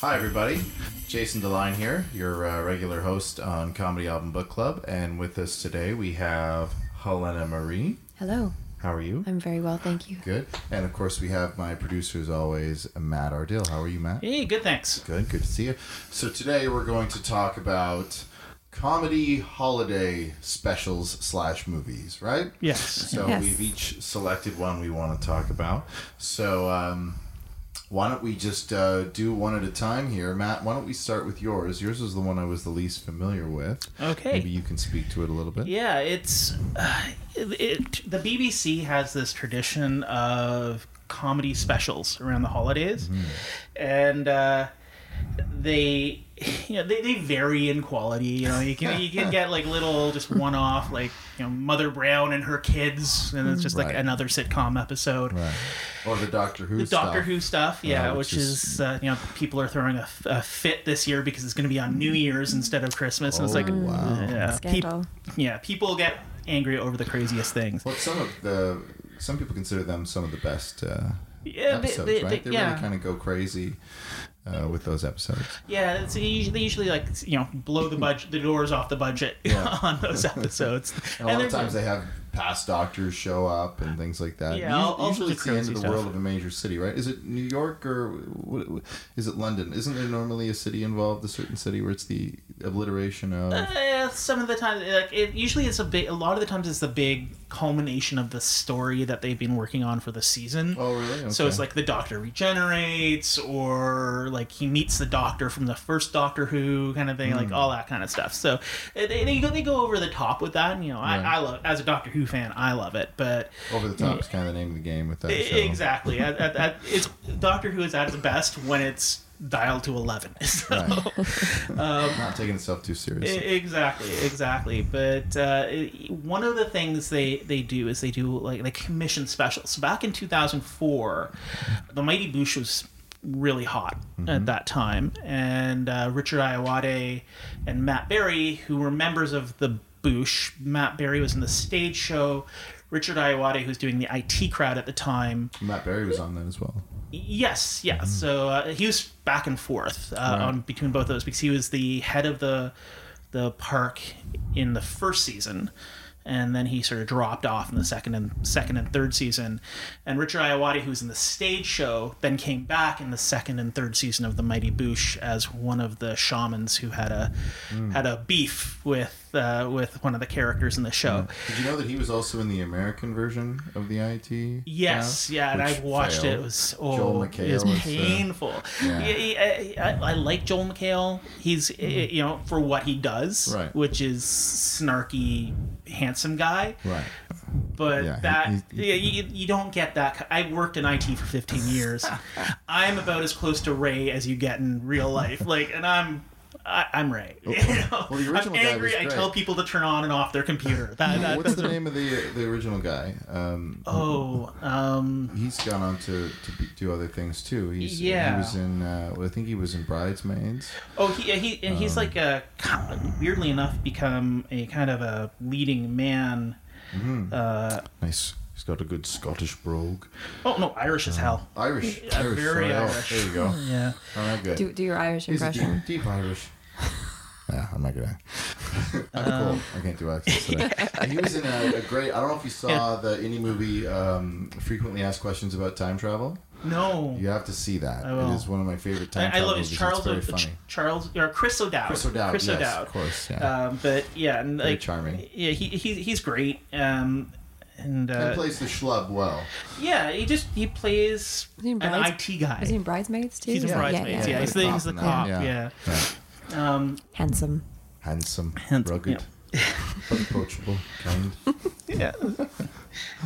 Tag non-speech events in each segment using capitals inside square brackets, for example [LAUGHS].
Hi, everybody. Jason Deline here, your uh, regular host on Comedy Album Book Club. And with us today, we have Helena Marie. Hello. How are you? I'm very well, thank you. Good. And of course, we have my producer, as always, Matt Ardill. How are you, Matt? Hey, good, thanks. Good. Good to see you. So, today we're going to talk about comedy holiday specials slash movies, right? Yes. So, Yes. we've each selected one we want to talk about. So, um, why don't we just uh, do one at a time here? Matt, why don't we start with yours? Yours is the one I was the least familiar with. Okay. Maybe you can speak to it a little bit. Yeah, it's uh, it, it, the BBC has this tradition of comedy specials around the holidays, and uh, they you know they, they vary in quality. You know, you can you can get like little just one off like you know Mother Brown and her kids, and it's just like Right. another sitcom episode. Right. Or the Doctor Who stuff. The Doctor. Who stuff, yeah, Uh, which, which is, is- uh, you know people are throwing a, a fit this year because it's going to be on New Year's instead of Christmas, and it's Oh, like, wow. yeah, peop- Scandal. yeah, people get angry over the craziest things. Well, some of the some people consider them some of the best uh, Yeah, they- episodes, they- right? they- They, yeah. really kind of go crazy uh, with those episodes. Yeah, it's usually, they usually like you know blow the budget, the doors off the budget [LAUGHS] Yeah. on those episodes. And a lot of times they have past doctors show up and things like that. Yeah, Usu- all- all usually sorts it's of the end of the world of a major city, right? Is it New York or is it London? Isn't there normally a city involved, a certain city where it's the obliteration of? Uh, some of the time, like it usually it's a big. A lot of the times, it's the big culmination of the story that they've been working on for the season. oh, really? So it's Okay. like the Doctor regenerates, or like he meets the Doctor from the first Doctor Who kind of thing, Hmm. like all that kind of stuff. So they, they go they go over the top with that. And, you know, Right. I, I love as a Doctor Who fan, I love it. But over the top is kind of the name of the game with that show. Exactly. at, at, at, it's Doctor Who is at its best when it's dialed to eleven. [LAUGHS] So, Right. Not taking itself too seriously. exactly, exactly. But uh, one of the things they they do is they do like they commission specials. So back in two thousand four, the Mighty Boosh was really hot at that time, and uh, Richard Ayoade and Matt Berry, who were members of the Boosh, Matt Berry was in the stage show. Richard Ayoade, who's doing the IT crowd at the time, Matt Berry was on that as well. Yes, yeah. So uh, he was back and forth uh, Right. on between both of those because he was the head of the the park in the first season, and then he sort of dropped off in the second and second and third season. And Richard Ayoade, who's in the stage show, then came back in the second and third season of the Mighty Boosh as one of the shamans who had a hmm. had a beef with uh, with one of the characters in the show. Did you know that he was also in the American version of the IT? Yes, yeah, and I watched it. failed? It was oh, Joel it McHale was was, uh, painful. yeah. Yeah, I, I, I like Joel McHale. He's eh, you know for what he does. Right. which is snarky, handsome guy. Right. But Yeah, he- that he- yeah, you, you don't get that. I worked in IT for 15 years. [LAUGHS] I'm about as close to Ray as you get in real life. Like, and I'm. I, I'm right. [LAUGHS] You know? Well, the I'm original guy angry. was I tell people to turn on and off their computer. [LAUGHS] That, that, What's the name of the the original guy? Um, Oh, um, he's gone on to, to be, do other things too. He's Yeah. he was in uh, well, I think he was in Bridesmaids. Oh, he, he and Um, he's like a weirdly enough become a kind of a leading man. Mm-hmm. Uh, Nice He's got a good Scottish brogue. Oh no, Irish as hell. Irish. Yeah, Irish. very sorry. Irish. there you go. [LAUGHS] Yeah. All right, good. Do, do your Irish He's a impression. deep, deep Irish. [LAUGHS] Yeah, I'm not gonna. [LAUGHS] I'm Um, cool. I can't do accents today. He was in a, a great. I don't know if you saw the indie movie um, frequently asked questions about time travel. No. You have to see that. I will. It is one of my favorite time I, I love it. movies. It's Charles it's very O- funny. Charles or Chris O'Dowd. Chris O'Dowd. Chris yes, O'Dowd. of course. Yeah. Um, but yeah, and Very like charming. Yeah, he, he he's great. Um, and and uh, plays the schlub well. yeah, he just he plays he an IT guy. Is he in Bridesmaids too? He's in Yeah, Bridesmaids. Yeah, yeah. he's, the, he's the Cop cop. in that, Yeah. Yeah. Um, Handsome. Handsome, Hand- rugged, [LAUGHS] approachable, kind. [LAUGHS] yeah.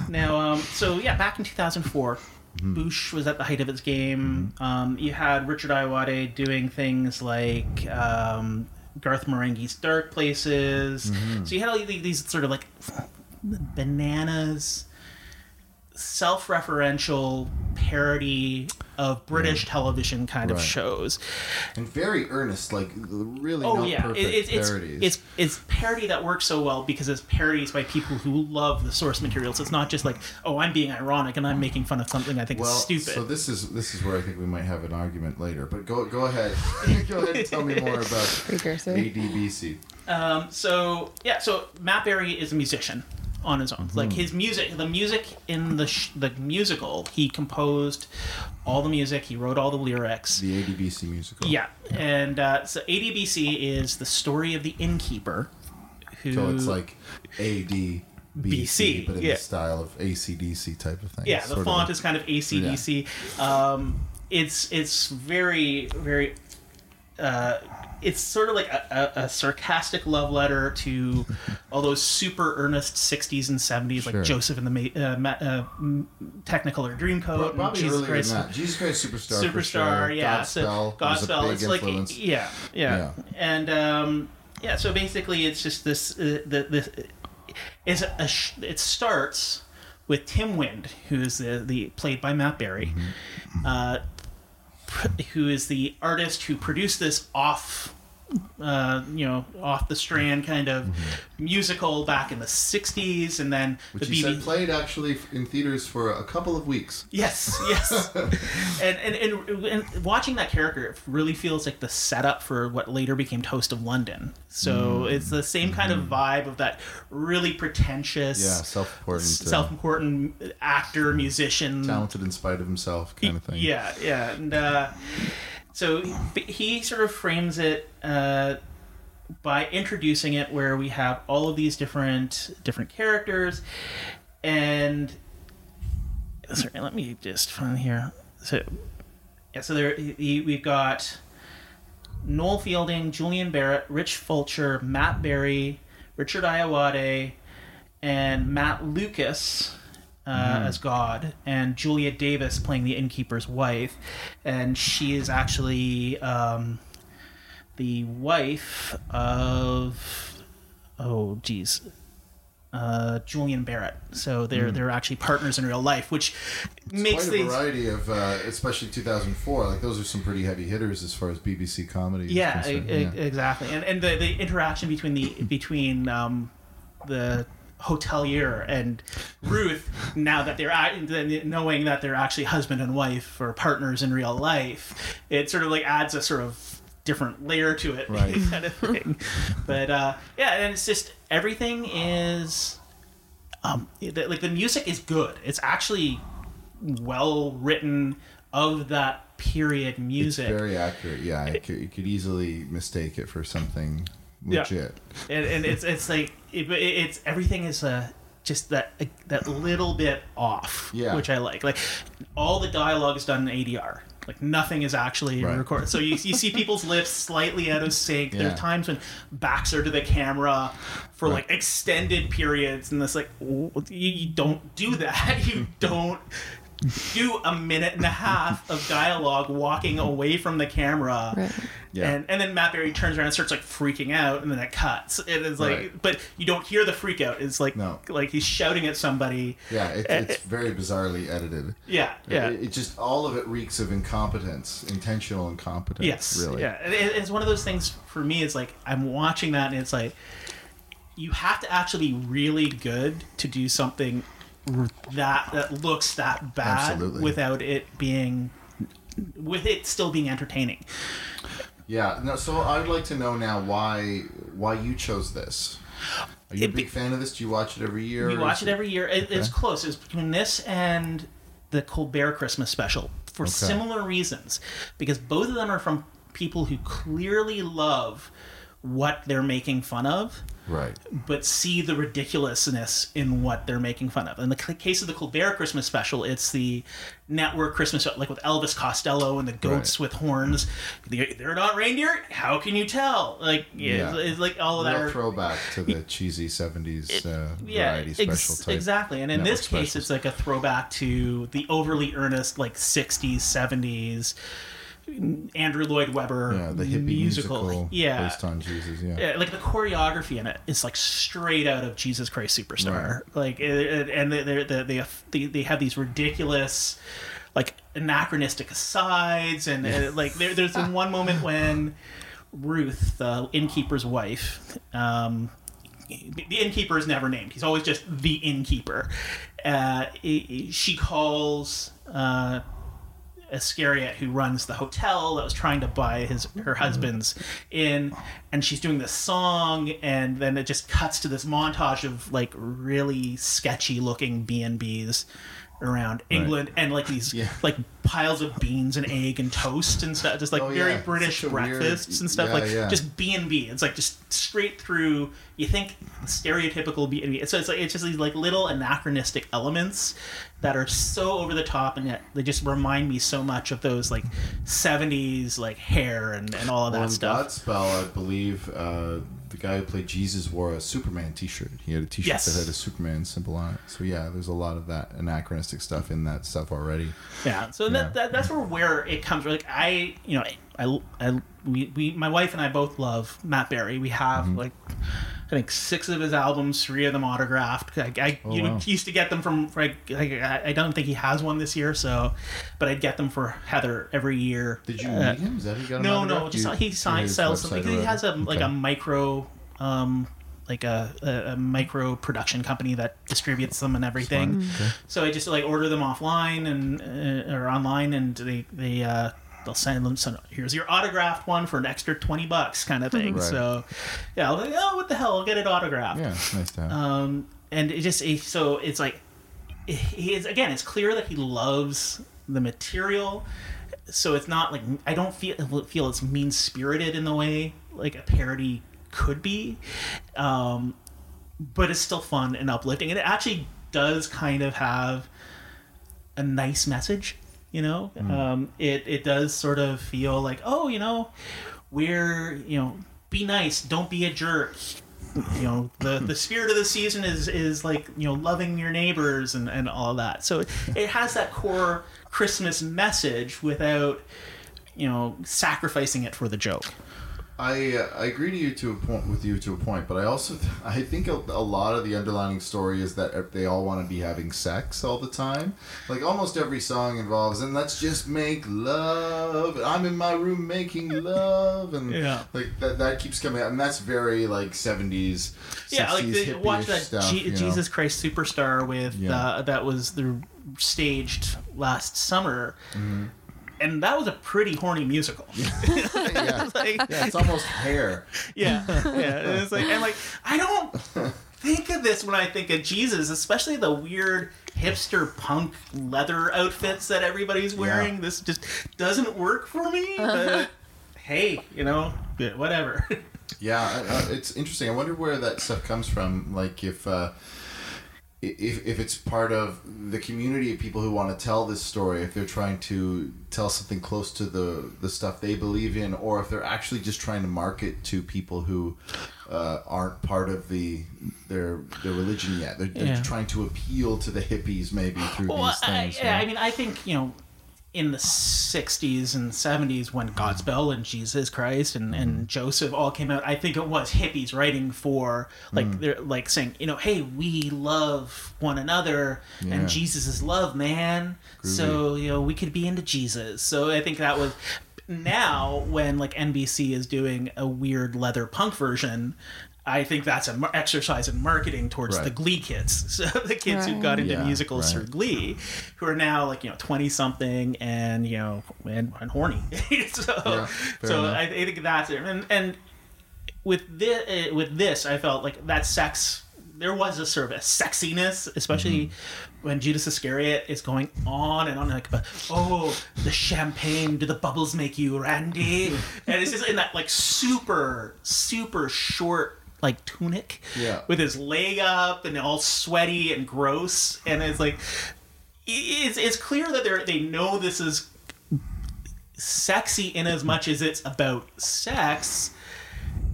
now, um, so yeah, back in 2004, Mm-hmm. Boosh was at the height of its game. Um, you had Richard Ayoade doing things like um, Garth Marenghi's Dark Places. Mm-hmm. So you had all these, these sort of like bananas, self-referential parody of British television kind of shows. And very earnest, like really Oh not yeah, perfect it, it's it's parodies. it's it's parody that works so well because it's parodies by people who love the source material. So it's not just like, oh, I'm being ironic and I'm making fun of something I think well, is stupid. so this is this is where I think we might have an argument later. But go go ahead, [LAUGHS] go ahead and tell me more about Precursor. ADBC. Um, so yeah, so Matt Berry is a musician on his own. Mm-hmm. Like his music, the music in the sh- the musical, he composed all the music. He wrote all the lyrics. The ADBC musical. yeah, and uh, so ADBC is the story of the innkeeper. Who So it's like ADBC, BC, but in yeah. the style of ACDC type of thing. yeah, the font a- is kind of ACDC. Um, it's it's very very. Uh, it's sort of like a, a, a sarcastic love letter to all those super earnest 60s and 70s, Sure. like Joseph and the Ma- uh, Ma- uh, M- Technicolor Dreamcoat, and Probably Jesus earlier Christ, than that. Jesus Christ Superstar. Superstar, sure. yeah, Godspell. so was a Godspell. big It's like influence. yeah, yeah, Yeah. and um, yeah. So basically, it's just this. Uh, the this is a sh- it starts with Tim Wynde, who's the, the played by Matt Berry, Mm-hmm. uh, who is the artist who produced this off. Uh, you know, off the strand kind of musical back in the '60s, and then Mm-hmm. Which the he BB played actually in theaters for a couple of weeks. Yes, yes. [LAUGHS] and, and, and and watching that character it really feels like the setup for what later became Toast of London. So it's the same kind of vibe of that really pretentious, Yeah, self-important, uh, self-important actor, musician, Talented in spite of himself, kind of thing. yeah, yeah, and uh, so he, sort of frames it uh, by introducing it where we have all of these different different characters, and sorry, let me just find here. So yeah, so there he, we've got Noel Fielding, Julian Barratt, Rich Fulcher, Matt Berry, Richard Ayoade, and Matt Lucas uh, as God, and Julia Davis playing the innkeeper's wife, and she is actually um, the wife of oh geez. Uh, Julian Barratt, so they're they're actually partners in real life, which makes Quite a things variety of, uh, especially 2004. Like those are some pretty heavy hitters as far as BBC comedy. is yeah, concerned. e- e- exactly and and the, the interaction between the between um, the hotelier and ruth now that they're knowing that they're actually husband and wife or partners in real life it sort of like adds a sort of different layer to it Right. [LAUGHS] kind of thing but uh, yeah and it's just everything is um, the, like the music is good it's actually well written of that period music Very accurate. Yeah, you could, you could easily mistake it for something Yeah. legit. and, and it's it's like it, it's everything is uh, just that that little bit off, Yeah. which I like. Like all the dialogue is done in ADR. Like nothing is actually Right. recorded. So you, you see people's lips slightly out of sync. Yeah. There's times when backs are to the camera for Right. like extended periods, and it's like w- you, you don't do that. [LAUGHS] You don't do a minute and a half of dialogue walking away from the camera. Right. Yeah. And and then Matt Berry turns around and starts like freaking out, and then it cuts. It is like, Right. but you don't hear the freak out. It's like No. like he's shouting at somebody. Yeah, it, uh, it's very bizarrely edited. Yeah, yeah. It, it just all of it reeks of incompetence, intentional incompetence. yes, really. yeah. It- it's one of those things for me. It's like I'm watching that, and it's like you have to actually be really good to do something that that looks that bad Absolutely. without it being with it still being entertaining. Yeah. No. So I'd like to know now why why you chose this. Are you It a big fan of this? Do you watch it every year? We watch is it every year. It, It's Okay. close. It's between this and the Colbert Christmas special for similar reasons, because both of them are from people who clearly love what they're making fun of, Right. but see the ridiculousness in what they're making fun of. In the case of the Colbert Christmas special, it's the network Christmas, like with Elvis Costello and the goats Right. with horns. They- They're not reindeer. How can you tell? Like, yeah, Yeah. It's, like all of that. Real are- throwback to the cheesy '70s uh, yeah, variety ex- special type. exactly. And in this case, specials. it's like a throwback to the overly earnest, like '60s, '70s Andrew Lloyd Webber yeah, the hippie musical, yeah. based on Jesus. Yeah. Yeah, like the choreography in it is like straight out of Jesus Christ Superstar. Like, it, it- and they they they they have these ridiculous, like anachronistic asides, and uh, [LAUGHS] like there, there's one moment when Ruth, the innkeeper's wife, um, the innkeeper is never named. He's always just the innkeeper. Uh, she calls. Uh, Iscariot, who runs the hotel that was trying to buy his her mm-hmm. husband's in, and she's doing this song, and then it just cuts to this montage of like really sketchy looking B and B's around England, and like these Yeah. like piles of beans and egg and toast and stuff, just like Oh, very yeah. British a weird- breakfasts and stuff, yeah, like yeah. just B and B. It's like just straight through. You think stereotypical B and B. So it's like it's just these like little anachronistic elements that are so over the top, and yet they just remind me so much of those like '70s like hair and, and all of that Well, stuff. Godspell, I believe uh, the guy who played Jesus wore a Superman T-shirt. He had a T-shirt Yes. that had a Superman symbol on it. So yeah, there's a lot of that anachronistic stuff in that stuff already. Yeah, so That, that that's where where it comes. Like I, you know, I, I we, we my wife and I both love Matt Berry. We have Mm-hmm. like I think six of his albums, three of them autographed. I, I you know, Oh, wow. used to get them from. Like, I, I don't think he has one this year, so but I'd get them for Heather every year. Did you Uh, meet him? Is that you got no, no, just You- he signs sells something. He has a like Okay. a micro. Um, like a, a, a micro production company that distributes them and everything. So I just like order them offline and uh, or online, and they they uh, they'll send them. So here's your autographed one for an extra twenty bucks, kind of thing. Right. So yeah, I'll like, oh, what the hell? I'll get it autographed. Yeah, nice to have. Um, and it just it, so it's like he is again. It's clear that he loves the material. So it's not like I don't feel feel it's mean spirited in the way like a parody could be, um, but it's still fun and uplifting. And it actually does kind of have a nice message. You know, um, it it does sort of feel like oh, you know, we're you know, be nice, don't be a jerk you know the [LAUGHS] the spirit of the season is is like you know loving your neighbors and and all that so it, [LAUGHS] it has that core christmas message without you know sacrificing it for the joke I uh, I agree to you to a point with you to a point, but I also [LAUGHS] I think a, a lot of the underlining story is that they all want to be having sex all the time. Like almost every song involves, and let's just make love. I'm in my room making love, and Yeah. like that that keeps coming out, and that's very like seventies. yeah like the, watch that stuff, Je- you know? jesus christ superstar with Yeah. uh, that was the staged last summer Mm-hmm. And that was a pretty horny musical [LAUGHS] yeah. [LAUGHS] like, yeah, it's almost hair. Yeah, yeah. And it's like, and like, I don't think of this when I think of Jesus, especially the weird hipster punk leather outfits that everybody's wearing. This just doesn't work for me. [LAUGHS] But hey, you know, whatever. Yeah, uh, it's interesting. I wonder where that stuff comes from. Like if uh, if if it's part of the community of people who want to tell this story, if they're trying to tell something close to the the stuff they believe in, or if they're actually just trying to market to people who uh, aren't part of the their their religion yet. They're, they're Yeah. trying to appeal to the hippies maybe through well, these things. you yeah, know? I mean, I think you know. In the '60s and '70s, when Godspell and Jesus Christ and, Mm-hmm. and Joseph all came out, I think it was hippies writing for like Mm. they're like saying, you know, hey, we love one another, Yeah. and Jesus is love, man. So you know, we could be into Jesus. So I think that was now when like NBC is doing a weird leather punk version. I think that's an exercise in marketing towards Right. the Glee kids, [LAUGHS] so the kids who got into Yeah, musicals through right. Glee, who are now like you know twenty something and you know and, and horny. [LAUGHS] so Yeah, so. I, I think that's it. And and with this, uh, with this, I felt like that sex. There was a sort of a sexiness, especially Mm-hmm. when Judas Iscariot is going on and on like, oh, the champagne, do the bubbles make you randy? [LAUGHS] and it's just in that like super, super short like tunic, Yeah. with his leg up and all sweaty and gross, and it's like, it's it's clear that they they know this is sexy in as much as it's about sex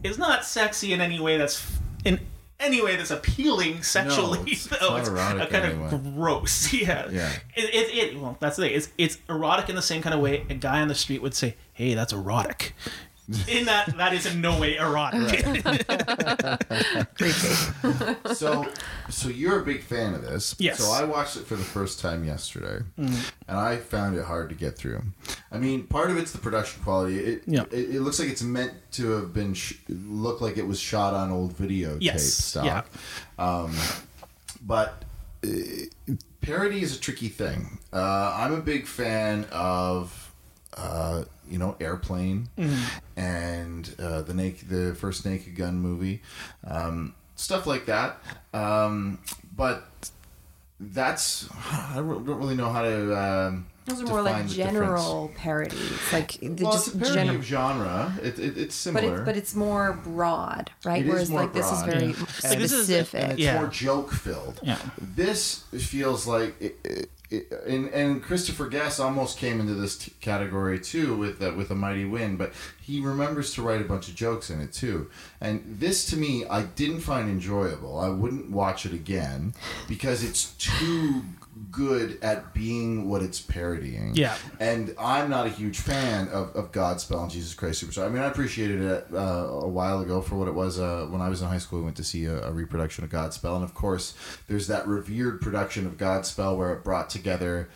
is not sexy in any way that's in any way that's appealing sexually. it's- it's though. not erotic a kind anyway. of gross. [LAUGHS] Yeah. Yeah. It, it, it, well, that's the thing. It's, it's erotic in the same kind of way a guy on the street would say, hey, that's erotic. [LAUGHS] In that, that is in no way erotic. [LAUGHS] Creepy. so so you're a big fan of this Yes. so i watched it for the first time yesterday and i found it hard to get through i mean part of it's the production quality it Yeah. it, it looks like it's meant to have been sh- look like it was shot on old videotape Yes. stock Yeah. um, but uh, parody is a tricky thing uh, i'm a big fan of uh, you know, Airplane, and uh, the naked, the first Naked Gun movie, um, stuff like that. Um, but that's I don't don't really know how to. Um, Those are more like define the general parodies, like the. Well, just it's a parody general. of genre. It, it, it's But similar. but it's more broad, right? It is Whereas more like this is very Yeah. Like, this is- specific. and it's Yeah. more joke filled. Yeah. This feels like, and and Christopher Guest almost came into this t- category too with with a Mighty Wind, but he remembers to write a bunch of jokes in it too. And this to me, I didn't find enjoyable. I wouldn't watch it again because it's too good at being what it's parodying. Yeah. And I'm not a huge fan of, of Godspell and Jesus Christ Superstar. I mean, I appreciated it uh, a while ago for what it was. Uh, when I was in high school, we went to see a, a reproduction of Godspell. And of course, there's that revered production of Godspell where it brought together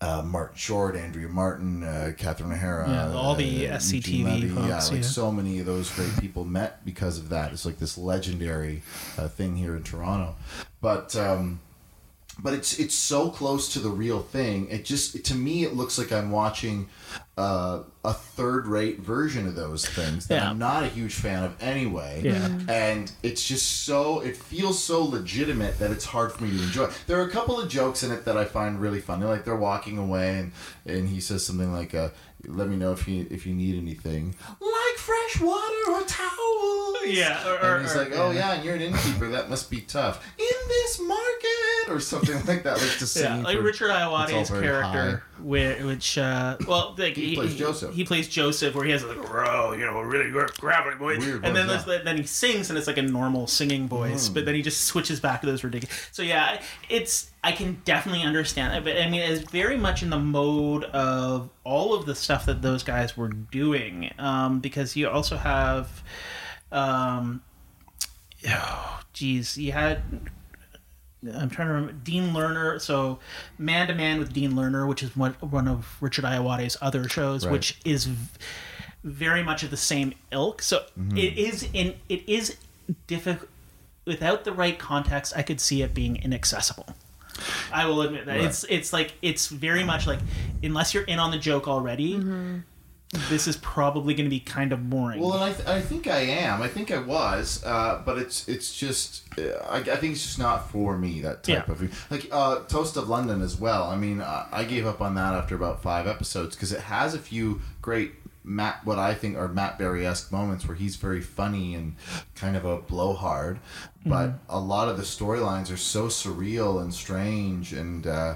uh, Martin Short, Andrea Martin, uh, Catherine O'Hara. Yeah, all the uh, SCTV Levy. Yeah, like yeah. so many of those great people met because of that. It's like this legendary uh, thing here in Toronto. But. Um, but it's it's so close to the real thing. It just to me it looks like I'm watching uh, a third rate version of those things that Yeah. I'm not a huge fan of anyway. Yeah. And it's just so it feels so legitimate that it's hard for me to enjoy. There are a couple of jokes in it that I find really funny. Like they're walking away and and he says something like uh, let me know if you if you need anything like fresh water or towels. Yeah, or- and he's or- like, oh yeah, and you're an innkeeper. That must be tough in this market or something like that. Like to sing. [LAUGHS] Yeah, like for- Richard it's all Ayoade's very character, where, which, uh, well, like, He plays Joseph. He plays Joseph, where he has like, "Row, you know, really gravelly voice," Weird and then there's- then he sings, and it's like a normal singing voice, Hmm. but then he just switches back to those ridiculous. So yeah, it's I can definitely understand it, but I mean, it's very much in the mode of all of the stuff that those guys were doing, um, because you also have, um, oh, geez, you had I'm trying to remember Dean Lerner. So, Man to Man with Dean Lerner, which is one one of Richard Ayoade's other shows, Right. which is v- very much of the same ilk. So Mm-hmm. it is in it is difficult without the right context. I could see it being inaccessible. I will admit that Right. it's it's like it's very much like unless you're in on the joke already, this is probably going to be kind of boring. Well, and I, th- I think I am. I think I was, uh, but it's it's just uh, I, I think it's just not for me that type Yeah. of like uh, Toast of London as well. I mean, I, I gave up on that after about five episodes because it has a few great Matt what I think are Matt Berry esque moments where he's very funny and kind of a blowhard, but a lot of the storylines are so surreal and strange and. Uh,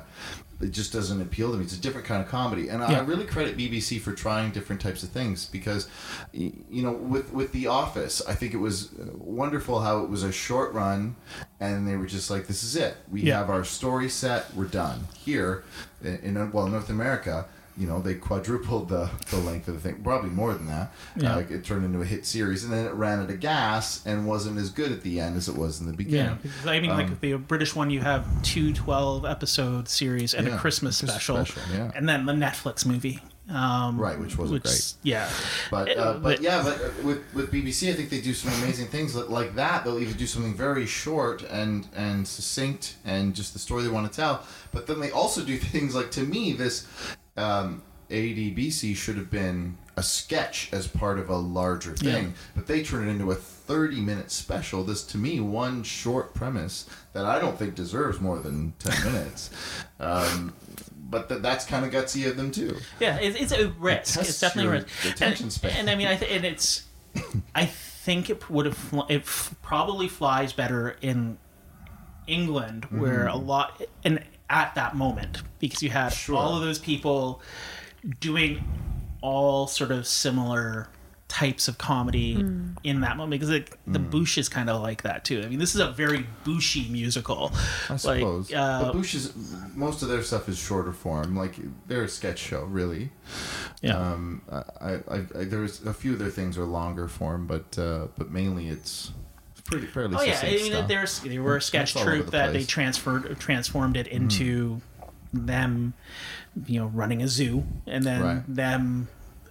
it just doesn't appeal to me. It's a different kind of comedy, and I really credit BBC for trying different types of things because, you know, with with The Office, I think it was uh, wonderful how it was a short run, and they were just like, "This is it. We Yeah. have our story set. We're done." Here, in, in well North America, you know, they quadrupled the, the length of the thing, probably more than that. Yeah. Uh, it turned into a hit series, and then it ran out of gas and wasn't as good at the end as it was in the beginning. because, I mean, like the British one, you have two 12 episode series and Yeah, a Christmas Christmas special, special, yeah. and then the Netflix movie. Um, Right, which wasn't great. Yeah, But, Uh, uh, but but- yeah, but uh, with with BBC, I think they do some amazing things like that. They'll even do something very short and and succinct and just the story they want to tell. But then they also do [LAUGHS] things like to me this um, ADBC should have been a sketch as part of a larger thing, Yeah. but they turn it into a thirty minute special. This to me one short premise that I don't think deserves more than ten [LAUGHS] minutes. Um, but th- that's kind of gutsy of them too. Yeah, it's, it's a risk. tests It's definitely a risk. attention and, span. and I mean, I th- and it's, I think it would have, fl- it f- probably flies better in England, where a Mm-hmm. lot, and at that moment, because you had Sure. all of those people doing all sort of similar types of comedy in that moment because it, the Mm. Boosh is kind of like that too. I mean, this is a very Booshy musical. I suppose. uh, but Boosh is most of their stuff is shorter form. Like they're a sketch show, really. yeah. Um, I, I, I, there's a few of their things are longer form, but uh, but mainly it's, it's pretty fairly. Oh yeah, I mean stuff. there's they were a sketch all troupe the that they place. Mm-hmm. transferred transformed it into them, you know, running a zoo, and then Right. them.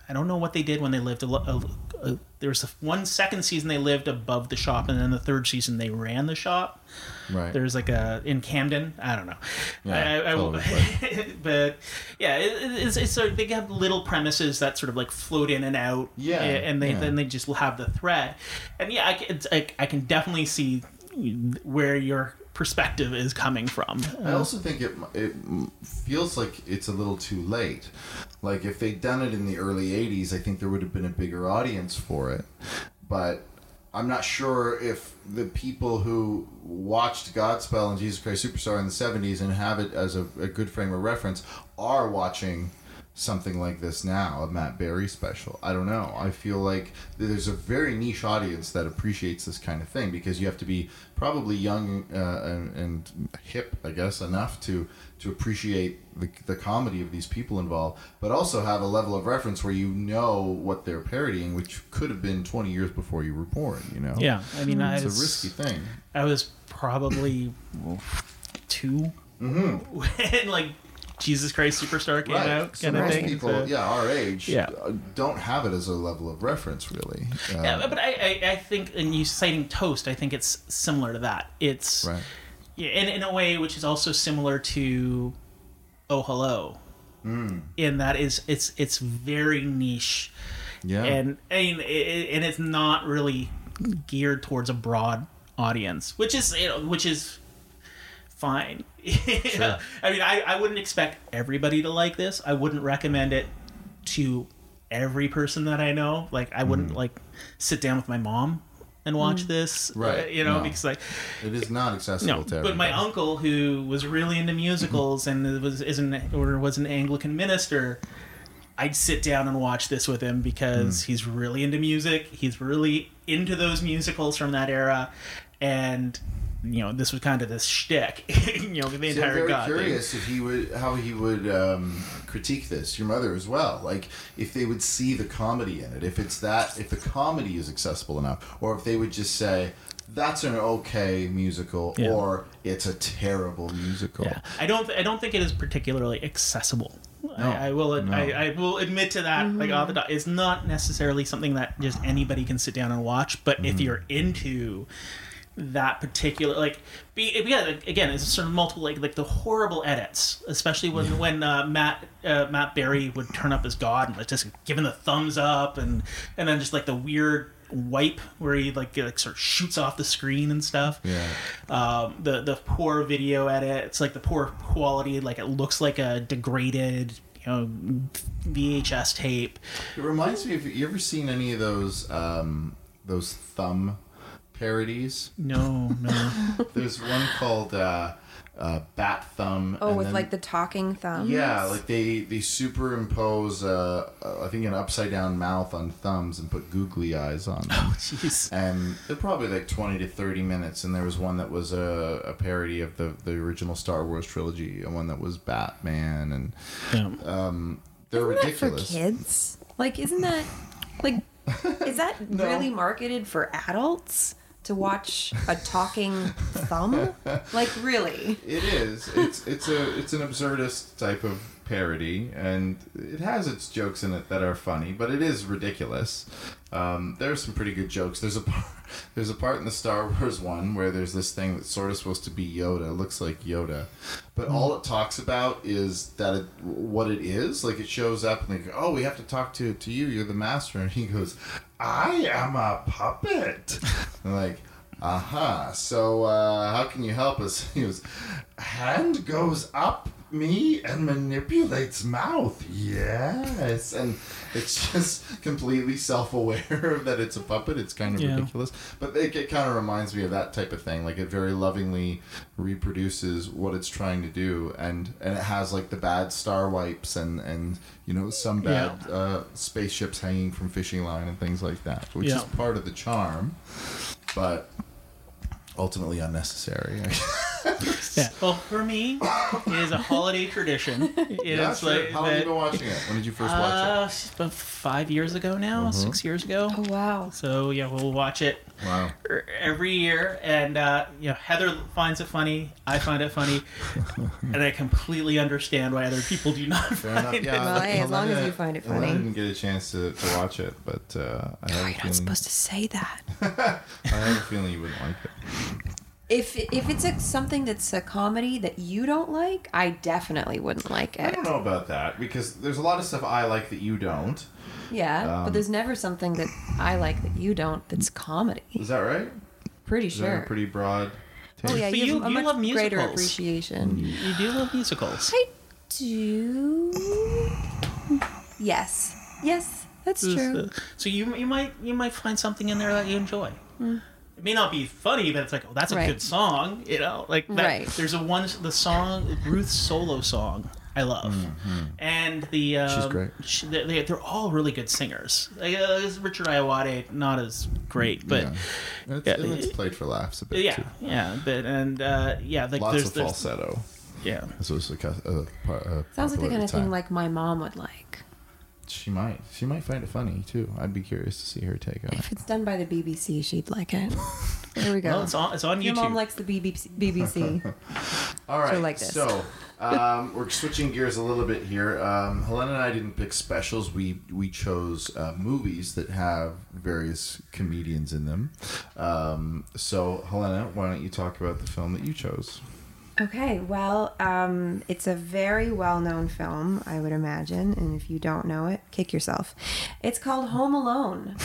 I don't know what they did when they lived. A, a, a, there was a, one second season they lived above the shop, and then the third season they ran the shop. Right. There's like a in Camden. I don't know. Yeah, I, I, all over the [LAUGHS] but yeah, it, it's, it's sort of, they have little premises that sort of like float in and out. Yeah, and they yeah. then they just have the thread, and yeah, I, can- it's, I, I can definitely see where your perspective is coming from. I also think it it feels like it's a little too late. Like if they'd done it in the early '80s, I think there would have been a bigger audience for it. But I'm not sure if the people who watched Godspell and Jesus Christ Superstar in the '70s and have it as a, a good frame of reference are watching something like this now, a Matt Berry special. I don't know. I feel like there's a very niche audience that appreciates this kind of thing because you have to be probably young uh, and, and hip, I guess, enough to to appreciate the, the comedy of these people involved, but also have a level of reference where you know what they're parodying, which could have been 20 years before you were born. You know, yeah, I mean, I it's a risky thing. I was probably well, 2 [LAUGHS] when like Jesus Christ Superstar came. Right. out, So kind of most thing. people, so- yeah, our age, Yeah. uh, don't have it as a level of reference, really. Yeah, but I, I, I think, and you citing Toast, I think it's similar to that. It's right. yeah, in, in a way which is also similar to Oh Hello, Hmm. in that is it's it's very niche, Yeah. and I mean, it, and it's not really geared towards a broad audience, which is you know, which is fine. [LAUGHS] Sure. I mean, I, I wouldn't expect everybody to like this. I wouldn't recommend it to every person that I know. Like, I wouldn't like sit down with my mom and watch this, Hmm. Right, uh, you know, no. because like it is not accessible no. to But my uncle, who was really into musicals and was is an or was an Anglican minister. I'd sit down and watch this with him because Hmm. he's really into music. He's really into those musicals from that era, and you know this was kind of this shtick. [LAUGHS] you know the So I'm entire very God thing. curious if he would how he would um, critique this. Your mother as well. Like if they would see the comedy in it. If it's that if the comedy is accessible enough, or if they would just say that's an okay musical, Yeah. or it's a terrible musical. Yeah, I don't. I don't think it is particularly accessible. I, I will. no. I, I will admit to that. Like off the dot, it's not necessarily something that just anybody can sit down and watch. But if you're into that particular like be yeah like, again it's sort of multiple like like the horrible edits especially when when uh, Matt uh, Matt Berry would turn up as God and like just giving the thumbs up and and then just like the weird wipe where he like, like sort of shoots off the screen and stuff Yeah. um, the the poor video edit. It's like the poor quality. Like it looks like a degraded, you know, VHS tape. It reminds me of you ever seen any of those um, those thumb parodies? No, no. [LAUGHS] There's one called uh, uh, Bat Thumb. Oh, and with then- like the talking thumbs. Yeah, like they they superimpose uh, uh, I think an upside down mouth on thumbs and put googly eyes on them. Oh, jeez. And they're probably like twenty to thirty minutes. And there was one that was a, a parody of the the original Star Wars trilogy, and one that was Batman, and Yeah. they're Isn't that for kids? Like, isn't that like? Is that [LAUGHS] really marketed for adults to watch a talking thumb? [LAUGHS] Like, really? It is. It's it's a it's an absurdist type of parody, and it has its jokes in it that are funny, but it is ridiculous. Um, there are some pretty good jokes. There's a [LAUGHS] part, there's a part in the Star Wars one where there's this thing that's sort of supposed to be Yoda. Looks like Yoda, but all it talks about is that it, what it is. Like it shows up and they go, "Oh, we have to talk to to you. You're the master," and he goes, "I am a puppet." like. Uh-huh. So uh, how can you help us? [LAUGHS] He goes, hand goes up me and manipulates mouth. Yes. And it's [LAUGHS] just completely self-aware that it's a puppet. It's kind of Yeah. ridiculous. But it, it kind of reminds me of that type of thing. Like it very lovingly reproduces what it's trying to do and and it has like the bad star wipes and and you know some bad Yeah. uh, spaceships hanging from fishing line and things like that, which Yeah. is part of the charm. But ultimately unnecessary. [LAUGHS] Yeah. [LAUGHS] Well, for me, it is a holiday tradition. It's yeah, sure. like How long have you been watching it? When did you first watch it? Uh, about five years ago now, Mm-hmm. six years ago. Oh wow. So yeah, we'll watch it it? Wow. er- every year, and uh, you know Heather finds it funny. I find it funny, [LAUGHS] and I completely understand why other people do not Fair find enough. it. Yeah, Well, hey, as long as you find it Helena I didn't get a chance to, to watch it, but uh, I, have Oh, a you're not feeling, supposed to say that. I have a feeling you wouldn't like it. If if it's a, something that's a comedy that you don't like, I definitely wouldn't like it. I don't know about that because there's a lot of stuff I like that you don't. Yeah, Um, but there's never something that I like that you don't that's comedy. Is that right? Pretty Is that sure. a pretty broad? oh yeah, But you, you- have a you much love greater appreciation. You do love musicals. I do. Yes. Yes, that's true. So you you might you might find something in there that you enjoy. It may not be funny, but it's like, oh, that's a. Right. good song, you know. Like that, Right. There's a one the song Ruth's solo song I love, and the um, She's great. She, they, they- they're all really good singers. Like, uh, Richard Ayoade, not as great, but yeah. It's, yeah, it's played for laughs a bit yeah, too. yeah, but and uh, yeah, like Lots there's of there's falsetto. yeah. This was a, cu- a, a Sounds like the kind at of thing like my mom would like. She might. She might find it funny too. I'd be curious to see her take on it. If it's done by the BBC, she'd like it. [LAUGHS] There we go. Well, it's on it's on Your YouTube. mom likes the BBC. BBC. [LAUGHS] All right. She'll like this. So um, we're switching gears a little bit here. Um, Helena and I didn't pick specials. We we chose uh, movies that have various comedians in them. Um, so Helena, why don't you talk about the film that you chose? Okay, well, um, it's a very well known film, I would imagine. And if you don't know it, kick yourself. It's called Home Alone.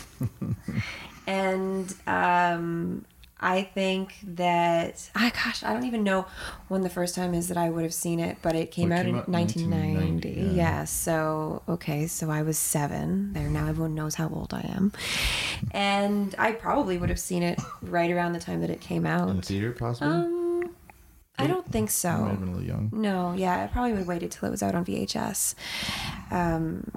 [LAUGHS] and um, I think that, ah, gosh, I don't even know when the first time is that I would have seen it, but it came Well, it out came in out in 1990. 1990, yeah. yeah. so, okay, so I was seven. There, now everyone knows how old I am. And I probably would have seen it right around the time that it came out. In theater, possibly. Um, I don't think you might have so. been a little young. No, yeah, I probably would have waited till it was out on VHS. Um,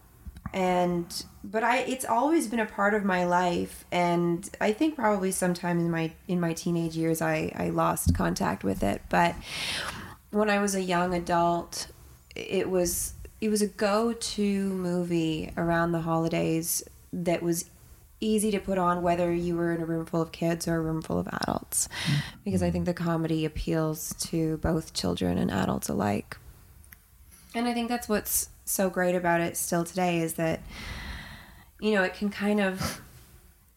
and but I, it's always been a part of my life, and I think probably sometime in my in my teenage years, I I lost contact with it. But when I was a young adult, it was it was a go-to movie around the holidays that was easy to put on whether you were in a room full of kids or a room full of adults because I think the comedy appeals to both children and adults alike. And I think that's what's so great about it still today is that you know, it can kind of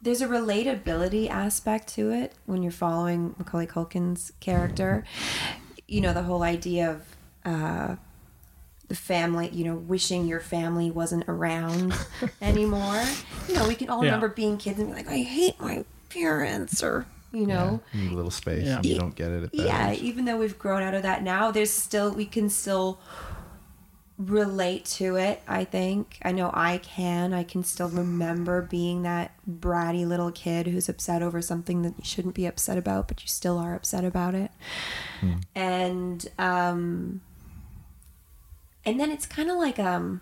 there's a relatability aspect to it when you're following Macaulay Culkin's character. You know, the whole idea of uh, the family, you know, wishing your family wasn't around [LAUGHS] anymore. You know, we can all Yeah. remember being kids and be like, I hate my parents, or, you know. You a little space. Yeah. You don't get it at that Yeah, age. even though we've grown out of that now, there's still, we can still relate to it, I think. I know I can. I can still remember being that bratty little kid who's upset over something that you shouldn't be upset about, but you still are upset about it. And um and then it's kind of like um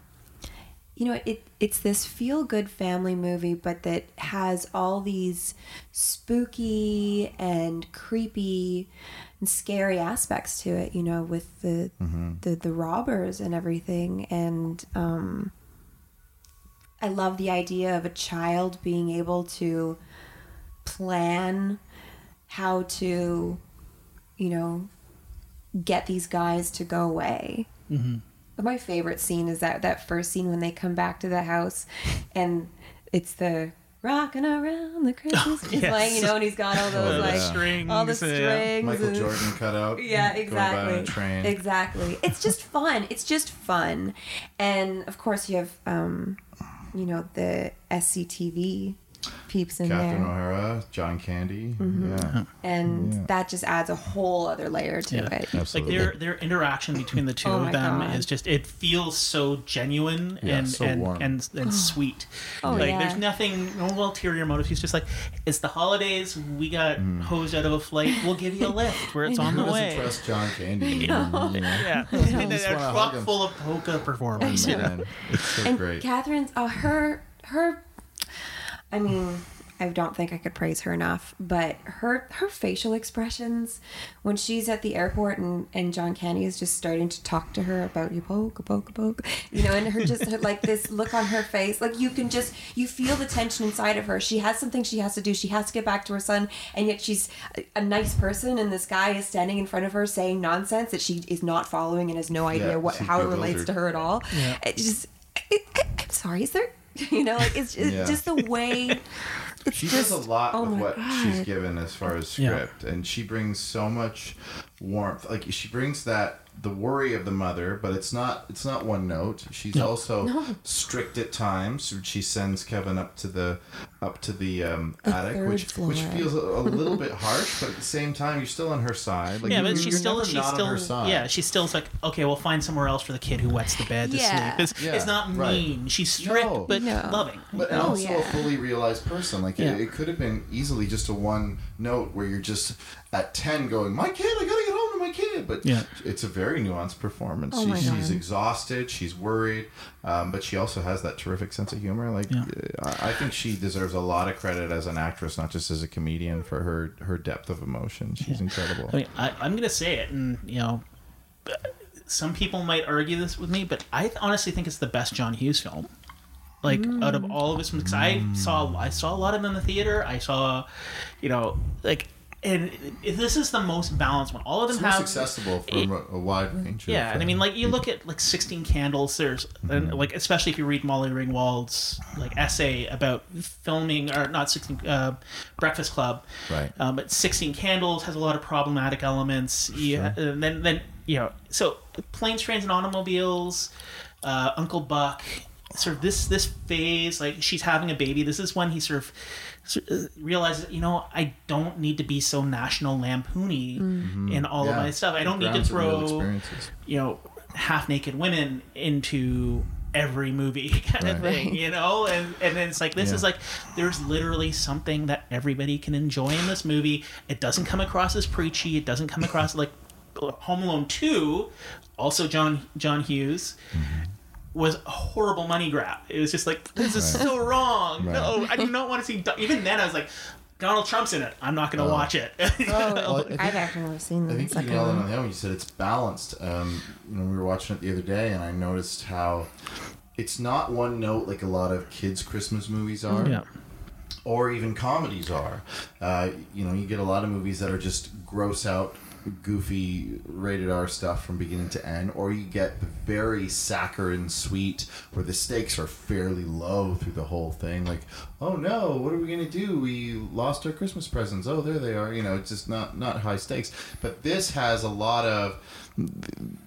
you know it it's this feel good family movie but that has all these spooky and creepy and scary aspects to it you know with the the, the robbers and everything. And um I love the idea of a child being able to plan how to you know get these guys to go away my favorite scene is that that first scene when they come back to the house, and it's the rocking around the Christmas. It's yes. like you know, and he's got all [LAUGHS] those Oh, like yeah. strings, all the yeah. strings. Michael and- Jordan cut out. [LAUGHS] yeah, going by exactly. a train. Exactly. It's just [LAUGHS] fun. It's just fun. And of course you have um you know the SCTV peeps in Catherine there. O'Hara, John Candy. Mm-hmm. Yeah, And Yeah. that just adds a whole other layer to Yeah. it. absolutely. Like their their interaction between the [LAUGHS] two Oh of them God. is just it feels so genuine Yeah, and so and, warm. and and [GASPS] sweet. Oh, like yeah. there's nothing no ulterior motive. He's just like it's the holidays. We got hosed out of a flight. We'll give you a lift [LAUGHS] where it's on Who the doesn't way. trust John Candy? [LAUGHS] You know? Yeah, and just a wanna truck full of polka performers. Man, it's so And great. Catherine's uh, her her I mean I don't think I could praise her enough, but her her facial expressions when she's at the airport and, and John Candy is just starting to talk to her about you poke poke poke, you know, and her just her, like this look on her face, like you can just you feel the tension inside of her. She has something she has to do. She has to get back to her son, and yet she's a, a nice person, and this guy is standing in front of her saying nonsense that she is not following and has no idea Yeah, what how it relates bewildered. to her at all. It just it, I, I'm sorry, is there? [LAUGHS] You know, like it's, it's Yeah. just the way. It's [LAUGHS] She just, does a lot oh with my what she's given as far as Yeah. script, and she brings so much warmth. Like she brings that the worry of the mother, but it's not it's not one note. She's also strict at times. She sends Kevin up to the up to the um, attic, third which which feels a, a little bit harsh, but at the same time, you're still on her side. Like Yeah, you're, but she's you're still never she's not still on her side. yeah she's still like okay we'll find somewhere else for the kid who wets the bed to Yeah. sleep. It's, Yeah, it's not right. mean. She's strict No. but No. loving. But and Oh, also a fully realized person. Like Yeah. it, it could have been easily just a one note where you're just at ten going, "My kid, I gotta get home to my kid." But Yeah. it's a very nuanced performance. Oh she, my she's exhausted. She's worried, um, but she also has that terrific sense of humor. Like Yeah. uh, I I think she deserves a lot of credit as an actress, not just as a comedian, for her her depth of emotion. She's incredible. I mean, I, I'm going to say it, and you know, some people might argue this with me, but I honestly think it's the best John Hughes film. Like out of all of his films, 'cause I saw I saw a lot of them in the theater. I saw, you know, like, and this is the most balanced one. All of them It's have accessible from a, a wide range. of, yeah, and I uh, mean, like you look at like Sixteen Candles. There's and like especially if you read Molly Ringwald's like essay about filming or not Sixteen uh, Breakfast Club, Right. Um, but Sixteen Candles has a lot of problematic elements. Yeah, and then then you know, so planes, trains, and automobiles. Uh, Uncle Buck, sort of this this phase, like she's having a baby. This is when he sort of Uh, realizes, you know, I don't need to be so national lampoony mm-hmm. in all of my stuff. I don't need to grounds in real throw you know half naked women into every movie [LAUGHS] kind of thing you know? And and then it's like this Yeah. is like there's literally something that everybody can enjoy in this movie. It doesn't come across as preachy. It doesn't come across like home alone 2 also john john hughes mm-hmm. Was a horrible money grab it was just like this is Right. so wrong Right. no i do not want to see even then i was like donald trump's in it i'm not going to watch it [LAUGHS] Oh, Well, I think- I've actually never seen I think you second nailed on the head you said it's balanced. Um, you know, we were watching it the other day, and I noticed how it's not one note like a lot of kids' Christmas movies are, yeah or even comedies are. Uh, you know, you get a lot of movies that are just gross out, goofy, rated R stuff from beginning to end, or you get the very saccharine sweet where the stakes are fairly low through the whole thing. Like, oh no, what are we gonna do? We lost our Christmas presents. Oh, there they are. You know, it's just not not high stakes. But this has a lot of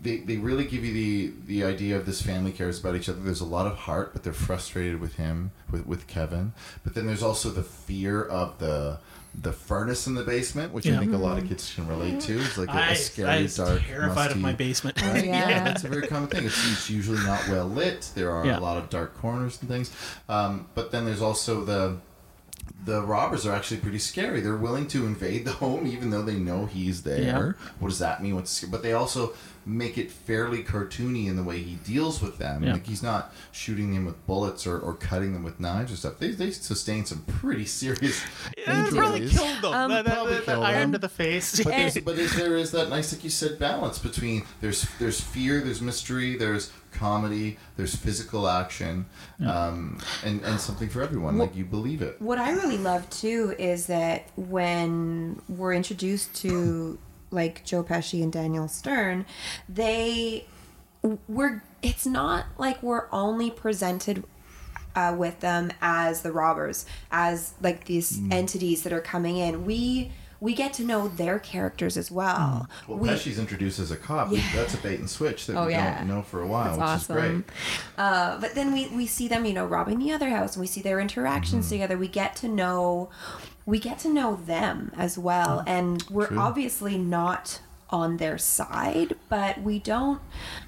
they, they really give you the the idea of this family cares about each other. There's a lot of heart, but they're frustrated with him, with with Kevin. But then there's also the fear of the the furnace in the basement, which I Yeah. think a lot of kids can relate to. It's like a, I, a scary, dark. I was dark, terrified of my basement [LAUGHS] Right? Yeah. it's a very common thing. It's, it's usually not well lit. There are Yeah. a lot of dark corners and things. Um, but then there's also the the robbers are actually pretty scary. They're willing to invade the home even though they know he's there. Yeah. What does that mean? What's but they also make it fairly cartoony in the way he deals with them. Yeah. Like he's not shooting them with bullets or, or cutting them with knives or stuff. They, they sustain some pretty serious Yeah, it probably killed them. Um, that, that, Probably that, killed iron them. to the face. But, there's, [LAUGHS] but is, there is that nice, like you said, balance between there's there's fear, there's mystery, there's comedy, there's physical action, um, and and something for everyone. like you believe it. What I really love too is that when we're introduced to like Joe Pesci and Daniel Stern, they we're it's not like we're only presented uh, with them as the robbers as like these Mm. entities that are coming in we we get to know their characters as well Well, we, Pesci's introduced as a cop. We- That's a bait and switch that Oh, we yeah. don't know for a while, That's which is awesome. great. uh, but then we, we see them you know robbing the other house and we see their interactions Mm-hmm. together we get to know we get to know them as well and we're True. obviously not on their side but we don't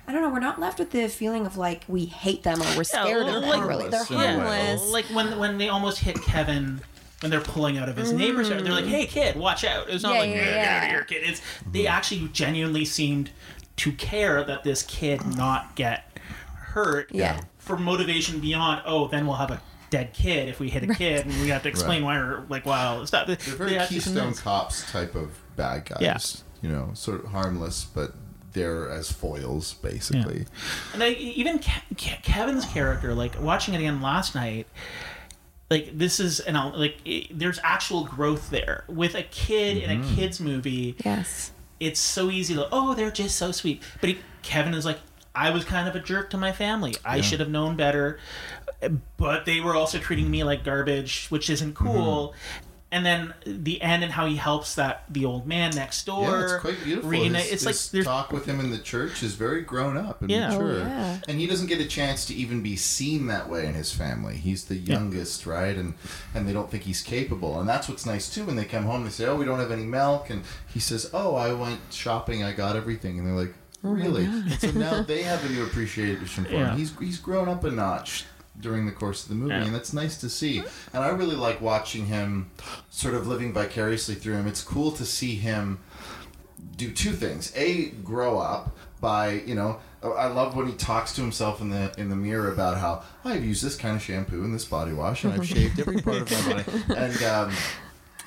i don't know we're not left with the feeling of like we hate them or we're scared well, of them like- really they're in a way. harmless like when when they almost hit Kevin when they're pulling out of his neighbor's yard, they're like, "Hey, kid, watch out!" It's not Mm. Yeah, like, yeah, "Yeah, get out of here, kid." It's they actually genuinely seemed to care that this kid not get hurt. Yeah. For motivation beyond, oh, then we'll have a dead kid if we hit a kid, and we have to explain why we're like, wow, stop. They're very Keystone. Cops type of bad guys. Yeah. You know, sort of harmless, but they're as foils, basically. And I, even Ke- Ke- Kevin's character, like watching it again last night, like this is an el- like it, there's actual growth there with a kid in Mm-hmm. a kids movie. yes It's so easy to oh they're just so sweet, but he, Kevin is like I was kind of a jerk to my family. I should have known better, but they were also treating me like garbage, which isn't cool. Mm-hmm. And then the end and how he helps that the old man next door. Yeah, it's quite beautiful. his, it's like his there's talk with him in the church is very grown up and Yeah. Oh, mature, yeah. and he doesn't get a chance to even be seen that way in his family. He's the youngest, right? And and they don't think he's capable, and that's what's nice too. When they come home, they say, "Oh, we don't have any milk," and he says, "Oh, I went shopping, I got everything," and they're like. Oh really? And so now [LAUGHS] they have a new appreciation for Yeah. him. He's he's grown up a notch during the course of the movie, Yeah. and that's nice to see. And I really like watching him, sort of living vicariously through him. It's cool to see him do two things. A, grow up by you know. I love when he talks to himself in the in the mirror about how I've used this kind of shampoo and this body wash and I've shaved every part of my body. [LAUGHS] And um,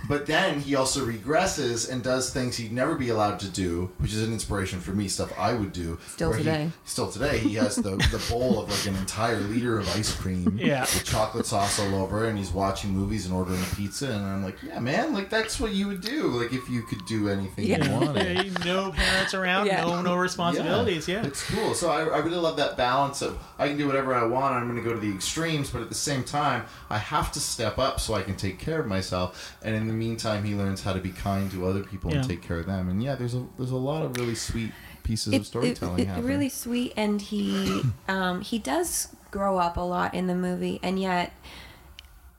but then he also regresses and does things he'd never be allowed to do, which is an inspiration for me. Stuff I would do. Still where he- today. still today, he has the, the bowl of like an entire liter of ice cream [LAUGHS] Yeah. with chocolate sauce all over, and he's watching movies and ordering a pizza. And I'm like, yeah, man, like that's what you would do, like if you could do anything you Yeah. wanted. [LAUGHS] Yeah, no parents around, Yeah. no no responsibilities. Yeah, It's cool. So I, I really love that balance of I can do whatever I want. I'm going to go to the extremes, but at the same time, I have to step up so I can take care of myself. And in the meantime, he learns how to be kind to other people and take care of them. And yeah, there's a there's a lot of really sweet pieces of storytelling it, it, happening. really sweet and he [COUGHS] um, he does grow up a lot in the movie and yet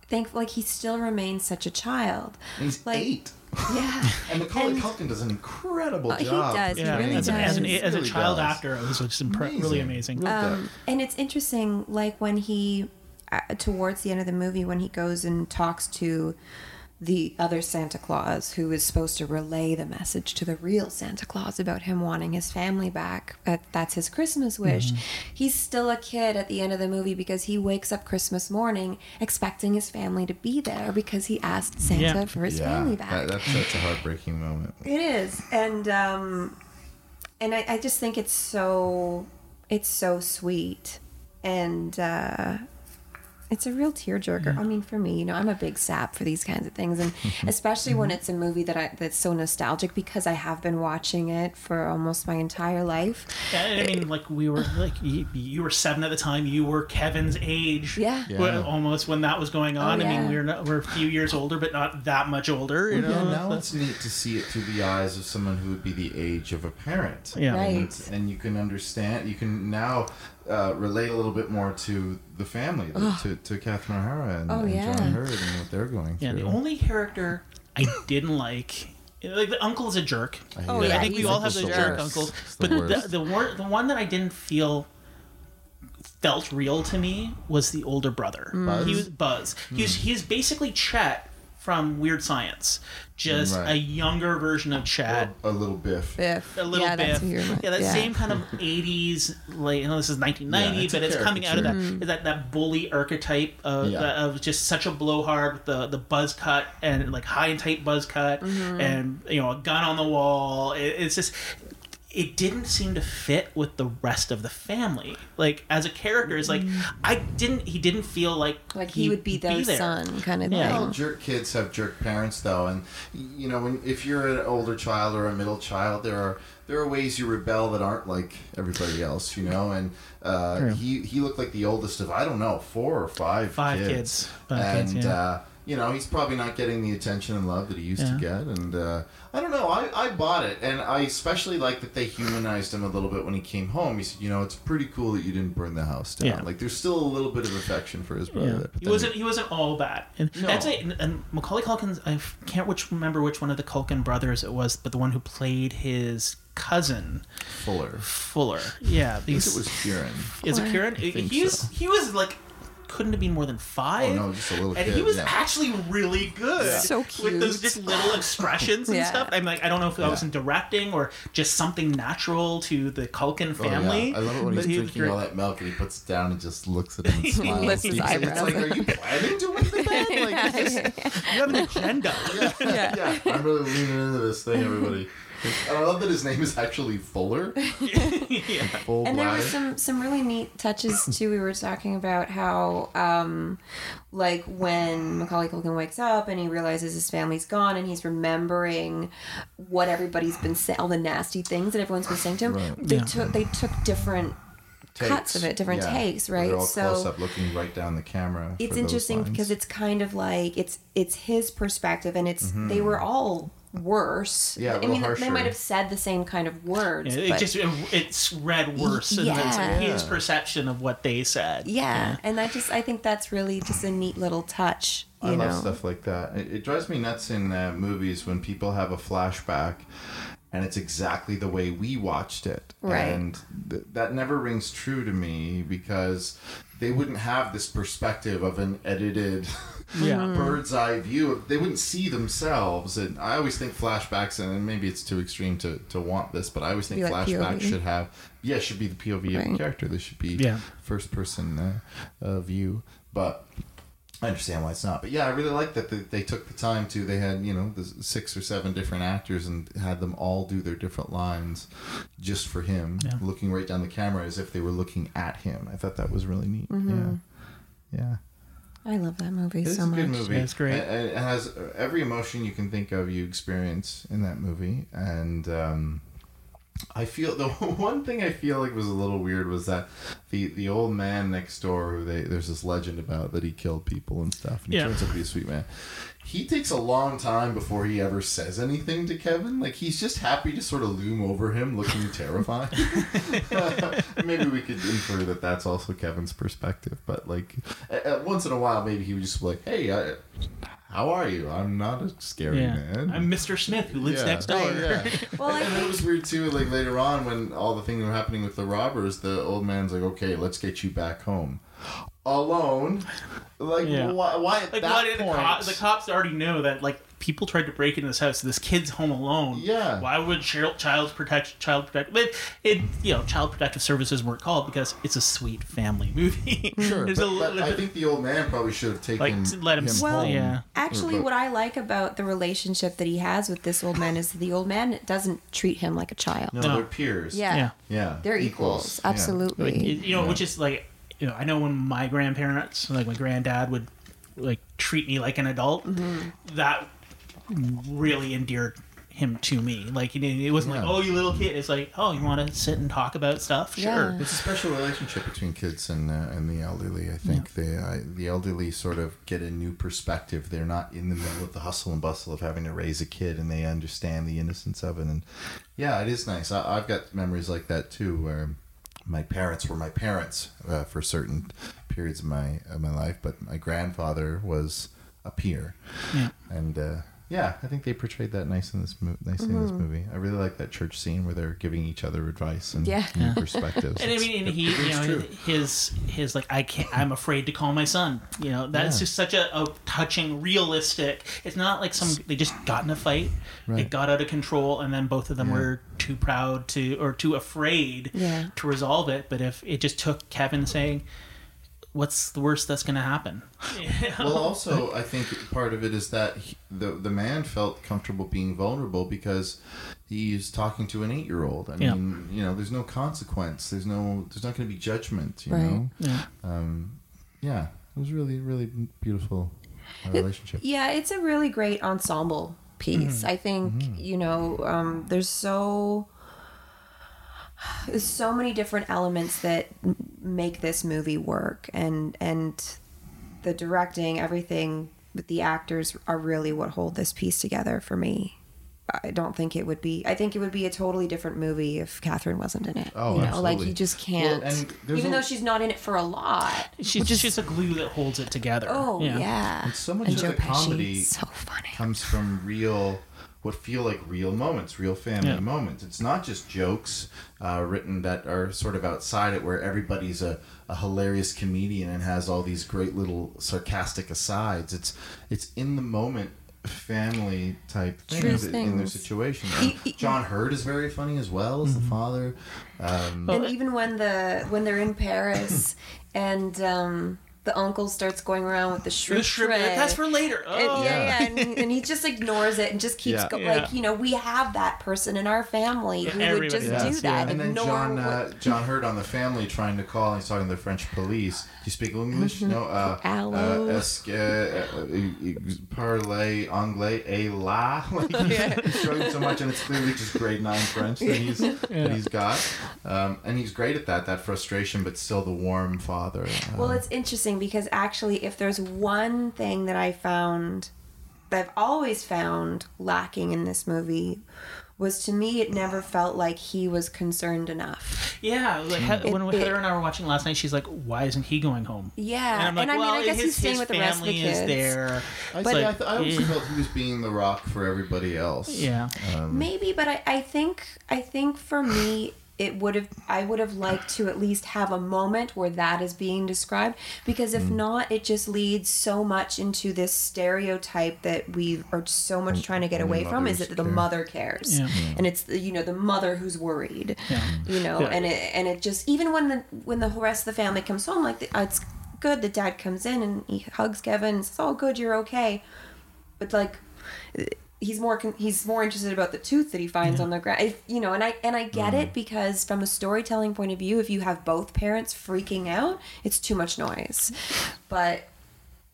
think like he still remains such a child And he's like eight. yeah [LAUGHS] And Macaulay And- Culkin does an incredible Uh, he job. does, he really as, a, as, an, does. as a child does. actor, it was just impre- really amazing. Um, and it's interesting like when he uh, towards the end of the movie when he goes and talks to the other Santa Claus who is supposed to relay the message to the real Santa Claus about him wanting his family back. That's his Christmas wish. He's still a kid at the end of the movie because he wakes up Christmas morning expecting his family to be there because he asked Santa Yeah. for his yeah, family back. that, that's that's a heartbreaking moment. It is, and um, and I, I just think it's so it's so sweet, and uh, it's a real tearjerker. I mean, for me, you know, I'm a big sap for these kinds of things, and mm-hmm. especially when mm-hmm. it's a movie that I that's so nostalgic because I have been watching it for almost my entire life. Yeah, I mean, like we were like you, you were seven at the time. You were Kevin's age. Yeah. Yeah. Almost when that was going on. Oh, I yeah. mean, we're not, we're a few years older, but not that much older. You know. Yeah, now it's neat to see it through the eyes of someone who would be the age of a parent. Yeah. Right. And, and you can understand, you can now uh, relate a little bit more to the family, to, to Catherine O'Hara and, Oh, and yeah. John Heard and what they're going Yeah, through. Yeah, the only character I didn't like, like the uncle's a jerk. hate Oh, yeah, I think we all have the the jerk worst. uncles, It's the but the the, wor- the one that I didn't feel felt real to me was the older brother. Buzz? He was Buzz. He's he's basically Chet from Weird Science, just Right. a younger version of Chet. a little biff. Biff, A little yeah, bit, that's who you're- yeah, that same kind of [LAUGHS] '80s, like you know, this is 1990, Yeah, it's but it's coming out of that caricature. that that bully archetype of, Yeah. of just such a blowhard with the the buzz cut and like high and tight buzz cut Mm-hmm. and you know a gun on the wall. It, it's just it didn't seem to fit with the rest of the family. Like as a character, it's like I didn't. He didn't feel like Like he would be their there. son, kind of Yeah. All thing. jerk kids have jerk parents, though, and you know, when if you're an older child or a middle child, there are there are ways you rebel that aren't like everybody else, you know. And uh, he he looked like the oldest of I don't know four or five Five kids, kids. Five and kids, yeah. uh, you know he's probably not getting the attention and love that he used to get. And uh, I don't know, I I bought it, and I especially like that they humanized him a little bit when he came home. He said, you know, it's pretty cool that you didn't burn the house down. Yeah. Like there's still a little bit of affection for his brother. Yeah. He wasn't. He wasn't all bad. And No. that's it. And, and Macaulay Culkin. I can't which remember which one of the Culkin brothers it was, but the one who played his cousin Fuller. Fuller. Yeah, I think because it was Kieran. is it Kieran? think He's so. he was like couldn't have been more than five. Oh no, just a little and kid. he was yeah. actually really good. So cute. With those just little expressions and [LAUGHS] Yeah. stuff. I'm like, I don't know if that was Yeah. in directing or just something natural to the Culkin Oh, yeah. family. I love it when but he's he drinking great. all that milk and he puts it down and just looks at him and [LAUGHS] smiles. lifts his It's- It's like, are you planning to win the bet? Like, [LAUGHS] is this- You have an agenda. yeah, yeah, I'm really leaning into this thing, everybody. And I love that his name is actually Fuller. [LAUGHS] yeah. Full and there bladder. were some some really neat touches too. We were talking about how, um, like when Macaulay Culkin wakes up and he realizes his family's gone, and he's remembering what everybody's been saying, all the nasty things that everyone's been saying to him. Right. They Yeah. took they took different cuts of it, different takes, right? All So- close up, looking right down the camera. it's interesting because it's kind of like it's it's his perspective and it's they were all worse. Yeah, a i little mean they might have said the same kind of words Yeah, it but just it's read worse and that's Yeah. his perception of what they said. yeah and i just i think that's really just a neat little touch you I know love stuff like that. It, it drives me nuts in uh, movies when people have a flashback and it's exactly the way we watched it. Right. And th- that never rings true to me because they wouldn't have this perspective of an edited [LAUGHS] Yeah. bird's eye view. They wouldn't see themselves. And I always think flashbacks, and maybe it's too extreme to, to want this, but I always think like flashbacks POV. should have, yeah, should be the POV of the character. This should be Yeah. first person uh, uh, view. But I understand why it's not. But yeah, I really like that they, they took the time to. They had you know the six or seven different actors and had them all do their different lines just for him, Yeah. looking right down the camera as if they were looking at him. I thought that was really neat. Mm-hmm. Yeah, yeah. i love that movie It's so a much good movie. Yeah, it's great. It, it has every emotion you can think of. You experience in that movie, and um, I feel the [LAUGHS] one thing I feel like was a little weird was that the the old man next door, who they there's this legend about that he killed people and stuff, and he Yeah. turns out to be a sweet man. He takes a long time before he ever says anything to Kevin. Like he's just happy to sort of loom over him, looking [LAUGHS] terrified. [LAUGHS] maybe we could infer that that's also Kevin's perspective. But like, at, at once in a while, maybe he would just be like, "Hey, I, how are you? I'm not a scary Yeah. man." I'm Mr. Smith who lives Yeah. next oh, door. Yeah. [LAUGHS] Well, I and it was weird too. Like later on, when all the things were happening with the robbers, the old man's like, "Okay, let's get you back home." Alone, like Yeah. why? Why at Like that what the, point? co- the cops already know that like people tried to break into this house. This kid's home alone. Yeah. Why would child child protect child protect? But it you know child protective services weren't called because it's a sweet family [LAUGHS] movie. Sure, but, a but I think the old man probably should have taken Like, let him him Well, home. yeah. Actually, what I like about the relationship that he has with this old man is the old man doesn't treat him like a child. No, No. they're peers. Yeah. yeah. yeah, They're equals. Yeah. Absolutely. Like, you know, Yeah. which is like, you know, I know when my grandparents, like my granddad, would like treat me like an adult. Mm-hmm. That really endeared him to me. Like, it, it wasn't Yeah. like, oh, you little kid. It's like, oh, you want to sit and talk about stuff? Sure. Yeah. It's a special relationship between kids and uh, and the elderly. I think they uh, the elderly sort of get a new perspective. They're not in the middle of the hustle and bustle of having to raise a kid, and they understand the innocence of it. And yeah, it is nice. I, I've got memories like that too, where my parents were my parents uh, for certain periods of my of my life, but my grandfather was a peer, Yeah. and. Uh, yeah, I think they portrayed that nice in this mo- nicely in this mm-hmm. movie. I really like that church scene where they're giving each other advice and Yeah. new [LAUGHS] perspectives. And I mean, and he, you know, true. his his like, I can't. I'm afraid to call my son. You know, that's Yeah. just such a, a touching, realistic. It's not like some they just got in a fight, it got out of control, and then both of them Yeah. were too proud to or too afraid Yeah. to resolve it. But if it just took Kevin saying, what's the worst that's going to happen? well, [LAUGHS] also, I think part of it is that he, the the man felt comfortable being vulnerable because he's talking to an eight year old. I Yeah. mean, you know, there's no consequence. There's no. There's not going to be judgment. You Right. know. Yeah. Um, yeah, it was really, really beautiful uh, relationship. Yeah, it's a really great ensemble piece. I think you know, um, there's so there's so many different elements that make this movie work, and and the directing, everything with the actors are really what hold this piece together for me. I don't think it would be. I think it would be a totally different movie if Catherine wasn't in it. Oh, you know, like you just can't. and even a- though she's not in it for a lot. She's she's a glue that holds it together. Oh yeah. And so much And of Joe the Pesci, comedy so funny. comes from real, what feel like real moments, real family Yeah. moments. It's not just jokes uh, written that are sort of outside it, where everybody's a, a hilarious comedian and has all these great little sarcastic asides. It's it's in the moment family type True things in their situation. He- he- John Heard is very funny as well as the father. Um, and even when the when they're in Paris and um, the uncle starts going around with the shrimp, The shrimp, tray. that's for later. And, Oh. yeah, yeah, and, he- and he just ignores it and just keeps Yeah. going. Yeah. Like you know, we have that person in our family who would just does, do that. And then Ignore John what- uh, John Heard on the family trying to call. And he's talking to the French police. Do you speak English? No. Uh, Allô? uh, est-ce uh, parlez anglais et la? [LAUGHS] Like [LAUGHS] he's, he's showing so much, and it's clearly just grade nine French that he's that he's got. Um, and he's great at that. That frustration, but still the warm father. Well, Um, it's interesting because actually, if there's one thing that I found that I've always found lacking in this movie was to me it never felt like he was concerned enough. Yeah, like he- when It- Heather and I were watching last night, she's like, "Why isn't he going home?" Yeah, and I'm like, and I mean, "Well, I guess his, he's staying with the rest of the kids. is there." I, It's see, like, I, th- I always yeah. felt he was being the rock for everybody else. Yeah. Um, Maybe, but I, I think I think for me it would have I would have liked to at least have a moment where that is being described because if Mm. not it just leads so much into this stereotype that we are so much trying to get Only away from is mothers that the care. mother cares Yeah. and it's the, you know the mother who's worried you know Yeah. and it and it just even when the when the rest of the family comes home like the, it's good the dad comes in and he hugs Kevin and says oh good you're okay but like he's more con- he's more interested about the tooth that he finds on the ground if, you know and i and i get it because from a storytelling point of view if you have both parents freaking out it's too much noise [LAUGHS] but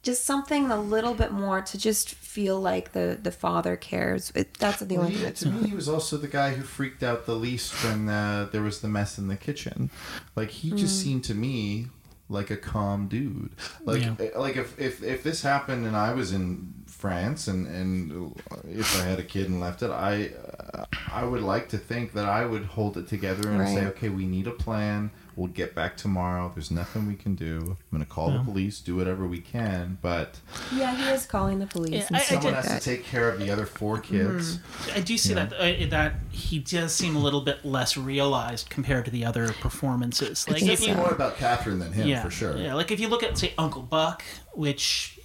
just something a little bit more to just feel like the the father cares it, that's the Well, only he, thing that's to me, he was also the guy who freaked out the least when uh, there was the mess in the kitchen. Like he just Mm. seemed to me like a calm dude. Like Yeah. eh, like if, if if this happened and I was in France and and if I had a kid and left it, I uh, I would like to think that I would hold it together and say, okay, we need a plan. We'll get back tomorrow. There's nothing we can do. I'm gonna call the police, do whatever we can, but yeah he is calling the police Yeah, and I- I someone like has that to take care of the other four kids. I do see that uh, that he does seem a little bit less realized compared to the other performances. Like think if It's you, more about Catherine than him, yeah, for sure. Yeah, like if you look at say Uncle Buck, which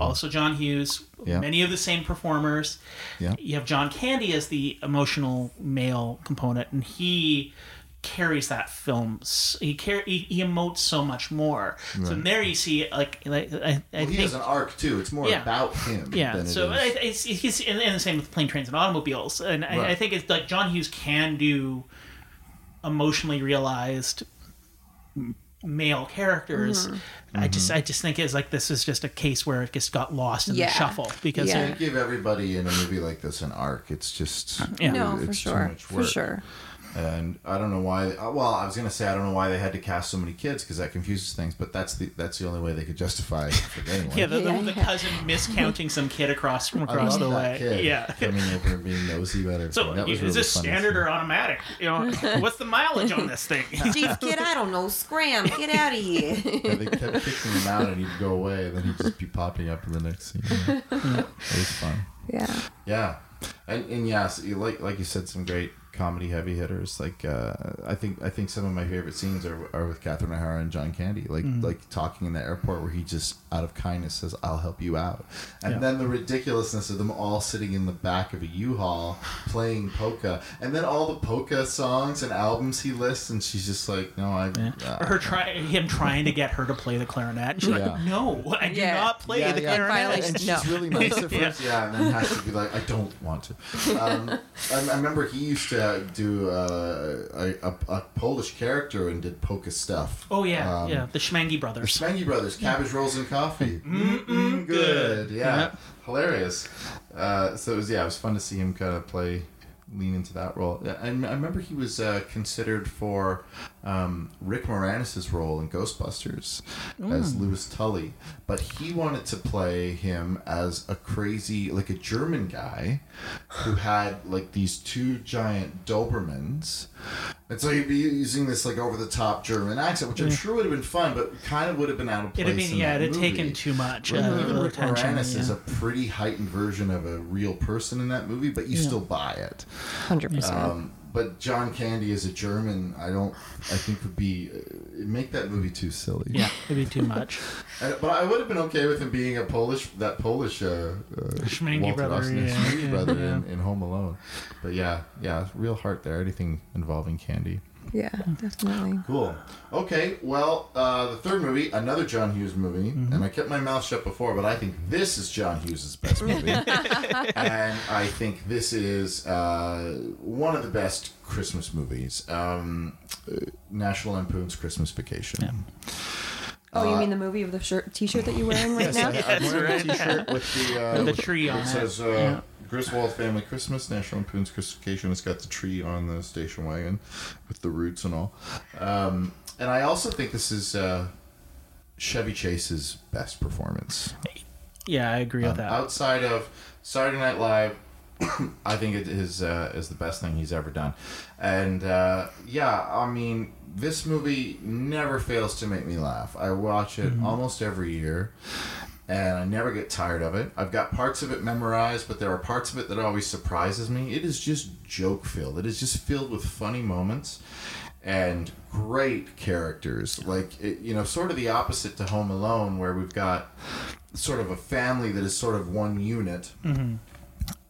also John Hughes, Mm-hmm. Yeah. many of the same performers. Yeah. You have John Candy as the emotional male component, and he carries that film. He car- he, he emotes so much more. So there you see like like I, I Well, he think has an arc too. It's more Yeah. about him. yeah, Than it so I, it's, he's and, and the same with plane, trains, and automobiles. And I, I think it's like John Hughes can do emotionally realized m- male characters. Mm-hmm. I just I just think it's like this is just a case where it just got lost in Yeah. the shuffle because Yeah. they're- give everybody in a movie like this an arc. It's just Yeah. no for it's too sure much for sure And I don't know why. uh, Well, I was gonna say I don't know why they had to cast so many kids because that confuses things. But that's the that's the only way they could justify it for [LAUGHS] getting one. yeah, the, Yeah, the, the cousin miscounting some kid across from I across love the that way. kid Yeah. coming over and being nosy about everything. So that was is really this funny. standard or automatic? You know, [LAUGHS] what's the mileage on this thing? [LAUGHS] Chief kid I don't know scram get out of here Yeah, they kept kicking him out, and he'd go away, and then he'd just be popping up in the next scene. it was fun. yeah Yeah, and and yes, you like like you said, some great comedy heavy hitters. Like uh, I think I think some of my favorite scenes are, are with Catherine O'Hara and John Candy, like Mm-hmm. like talking in the airport where he just out of kindness says, "I'll help you out," and Yeah. then the ridiculousness of them all sitting in the back of a U-Haul [LAUGHS] playing polka, and then all the polka songs and albums he lists, and she's just like, "No, I." Yeah. uh, or her try him trying to get her to play the clarinet. And she's Yeah. like, "No, I do Yeah. not play the clarinet." Finally, and she's no. really nice at [LAUGHS] Yeah. first, yeah. and then has to be like, I don't want to. Um, I, I remember he used to do uh, a, a, a Polish character and did polka stuff. Oh yeah, Um, yeah, the Shmenge The brothers. Shmenge Brothers, cabbage rolls and coffee. Mm-mm, good, yeah, Yeah. hilarious. Uh, so it was yeah, it was fun to see him kind of play, lean into that role. And I remember he was uh, considered for um, Rick Moranis' role in Ghostbusters as Louis Tully, but he wanted to play him as a crazy, like a German guy who had like these two giant Dobermans. And so he'd be using this like over the top German accent, which I'm sure would have been fun, but kind of would have been out of place. It'd have been yeah, it'd have taken too much. Right, uh, Even Rick Moranis is a pretty heightened version of a real person in that movie, but you still buy it. Hundred percent. Um, but John Candy as a German, I don't. I think would be uh, make that movie too silly. yeah, it'd be too much. [LAUGHS] And- but I would have been okay with him being a Polish, that Polish uh, uh, Shmenge Walter brother, Austin, yeah, Shmenge yeah, brother [LAUGHS] yeah. In, in Home Alone. But yeah, yeah, real heart there. Anything involving Candy. Yeah, definitely. Cool. Okay, well, uh, the third movie, another John Hughes movie, Mm-hmm. and I kept my mouth shut before, but I think this is John Hughes' best [LAUGHS] movie. [LAUGHS] and I think this is uh, one of the best Christmas movies um, uh, National Lampoon's Christmas Vacation. Oh, you mean the movie of the shirt, T-shirt that you're wearing right [LAUGHS] now? I, am wearing a t-shirt with the, uh, the tree on It it. says uh, Yeah. Griswold Family Christmas, National Lampoon's Christmas Vacation. It's got the tree on the station wagon with the roots and all. Um, and I also think this is uh, Chevy Chase's best performance. Yeah, I agree with that. Outside of Saturday Night Live, [COUGHS] I think it is uh, is the best thing he's ever done. And uh, yeah, I mean, this movie never fails to make me laugh. I watch it almost every year. And I never get tired of it. I've got parts of it memorized, but there are parts of it that always surprises me. It is just joke filled. It is just filled with funny moments and great characters. Like it, you know, sort of the opposite to Home Alone, where we've got sort of a family that is sort of one unit. Uh,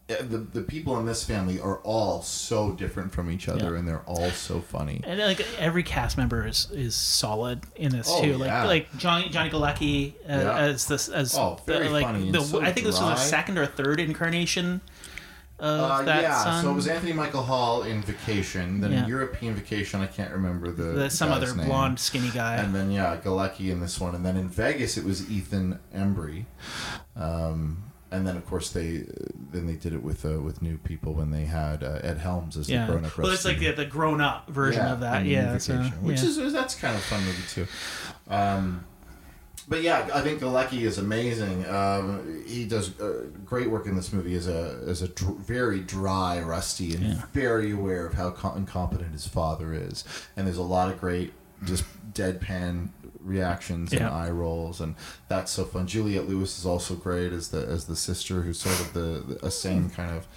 The, the people in this family are all so different from each other, Yeah. and they're all so funny. and like every cast member is is solid in this Oh, too. Like yeah. like Johnny Johnny Galecki uh, Yeah. as this as Oh, very the, like funny and the so I think this was dry. the second or third incarnation of Uh, that yeah, son. so it was Anthony Michael Hall in Vacation, then Yeah. in European Vacation, I can't remember the, the, some guy's other name. blonde skinny guy. And then yeah, Galecki in this one, and then in Vegas it was Ethan Embry, um, and then of course they then they did it with uh, with new people when they had uh, Ed Helms as yeah, the grown up. Yeah. Well, it's like the, the grown up version of that. Yeah, so, which yeah. is that's kind of fun movie too. Um, but yeah, I think Galecki is amazing. Um, he does uh, great work in this movie as a as a dr- very dry, rusty, and Yeah. very aware of how co- incompetent his father is. And there's a lot of great just deadpan reactions and Yeah. eye rolls, and that's so fun. Juliette Lewis is also great as the as the sister, who's sort of the, the a same kind of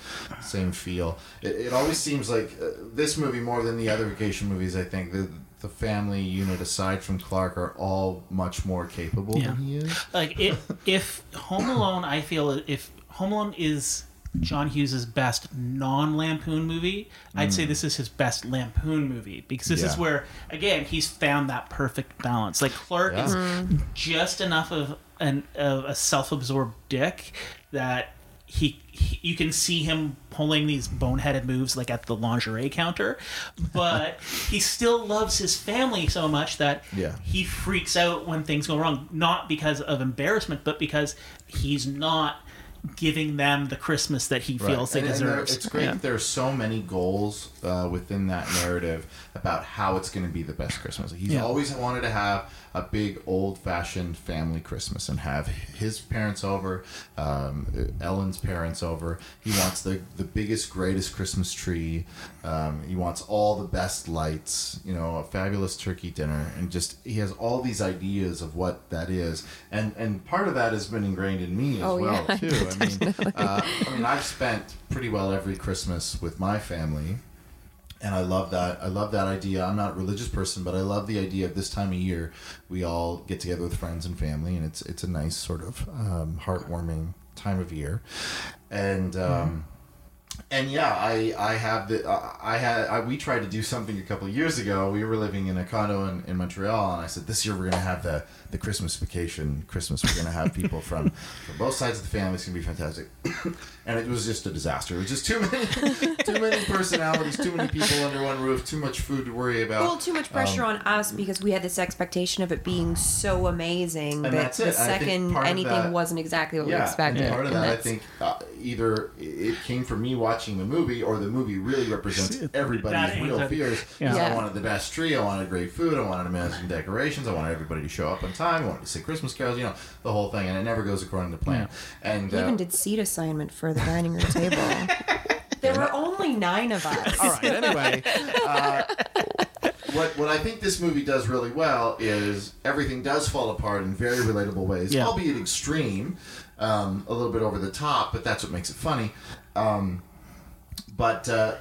same feel. It, it always seems like uh, this movie more than the other vacation movies. I think the the family unit aside from Clark are all much more capable Yeah. than he is. like if if Home Alone, I feel if Home Alone is John Hughes's best non-Lampoon movie, I'd say this is his best Lampoon movie because this is Mm. Where again he's found that perfect balance. Like Clark is Yeah. just enough of an of a self-absorbed dick that. He, he, you can see him pulling these boneheaded moves like at the lingerie counter, but [LAUGHS] he still loves his family so much that Yeah. he freaks out when things go wrong, not because of embarrassment, but because he's not giving them the Christmas that he feels Right. they And- and deserve. it's great that there are so many goals uh, within that narrative about how it's going to be the best Christmas. He's Yeah. always wanted to have a big old-fashioned family Christmas and have his parents over, um, Ellen's parents over. He wants the the biggest, greatest Christmas tree. Um, he wants all the best lights. You know, a fabulous turkey dinner, and just he has all these ideas of what that is. And and part of that has been ingrained in me as Oh, well yeah, [LAUGHS] too. I mean, uh, I mean, I've spent pretty well every Christmas with my family. And I love that. I love that idea. I'm not a religious person, but I love the idea of this time of year we all get together with friends and family, and it's it's a nice sort of um, heartwarming time of year, and. Um, and yeah, I I have the uh, I had I, we tried to do something a couple of years ago. We were living in a condo in, in Montreal, and I said this year we're gonna have the the Christmas vacation. Christmas we're gonna have people from [LAUGHS] from both sides of the family. It's gonna be fantastic. [COUGHS] and it was just a disaster. It was just too many [LAUGHS] too many personalities, too many people under one roof, too much food to worry about. Well, too much pressure Um, on us because we had this expectation of it being so amazing And that that's it. the second anything that- wasn't exactly what we yeah, expected. and part of and that, I think, uh, either it came from me watching the movie, or the movie really represents everybody's real fears. a- fears. 'Cause I wanted the best tree, I wanted great food, I wanted amazing decorations, I wanted everybody to show up on time, I wanted to see Christmas carols, you know, the whole thing, and it never goes according to plan. And We uh, even did seat assignment for the dining room table. [LAUGHS] there were only nine of us. all right. Anyway, uh, [LAUGHS] what what I think this movie does really well is everything does fall apart in very relatable ways, Yeah. albeit extreme, um, a little bit over the top, but that's what makes it funny. Um, but uh,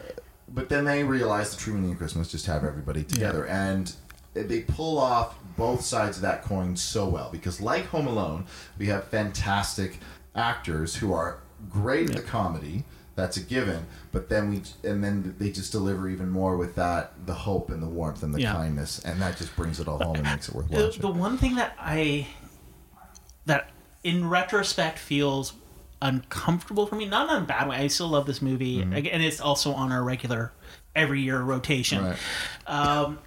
but then they realize the true meaning of Christmas just have everybody together, and they pull off both sides of that coin so well because, like Home Alone, we have fantastic actors who are great at the comedy. That's a given, but then we and then they just deliver even more with that the hope and the warmth and the Yeah. kindness, and that just brings it all home and makes it worth the, watching. the one thing that I that in retrospect feels uncomfortable for me, not in a bad way. I still love this movie, Mm-hmm. And it's also on our regular every year rotation. Right. Um,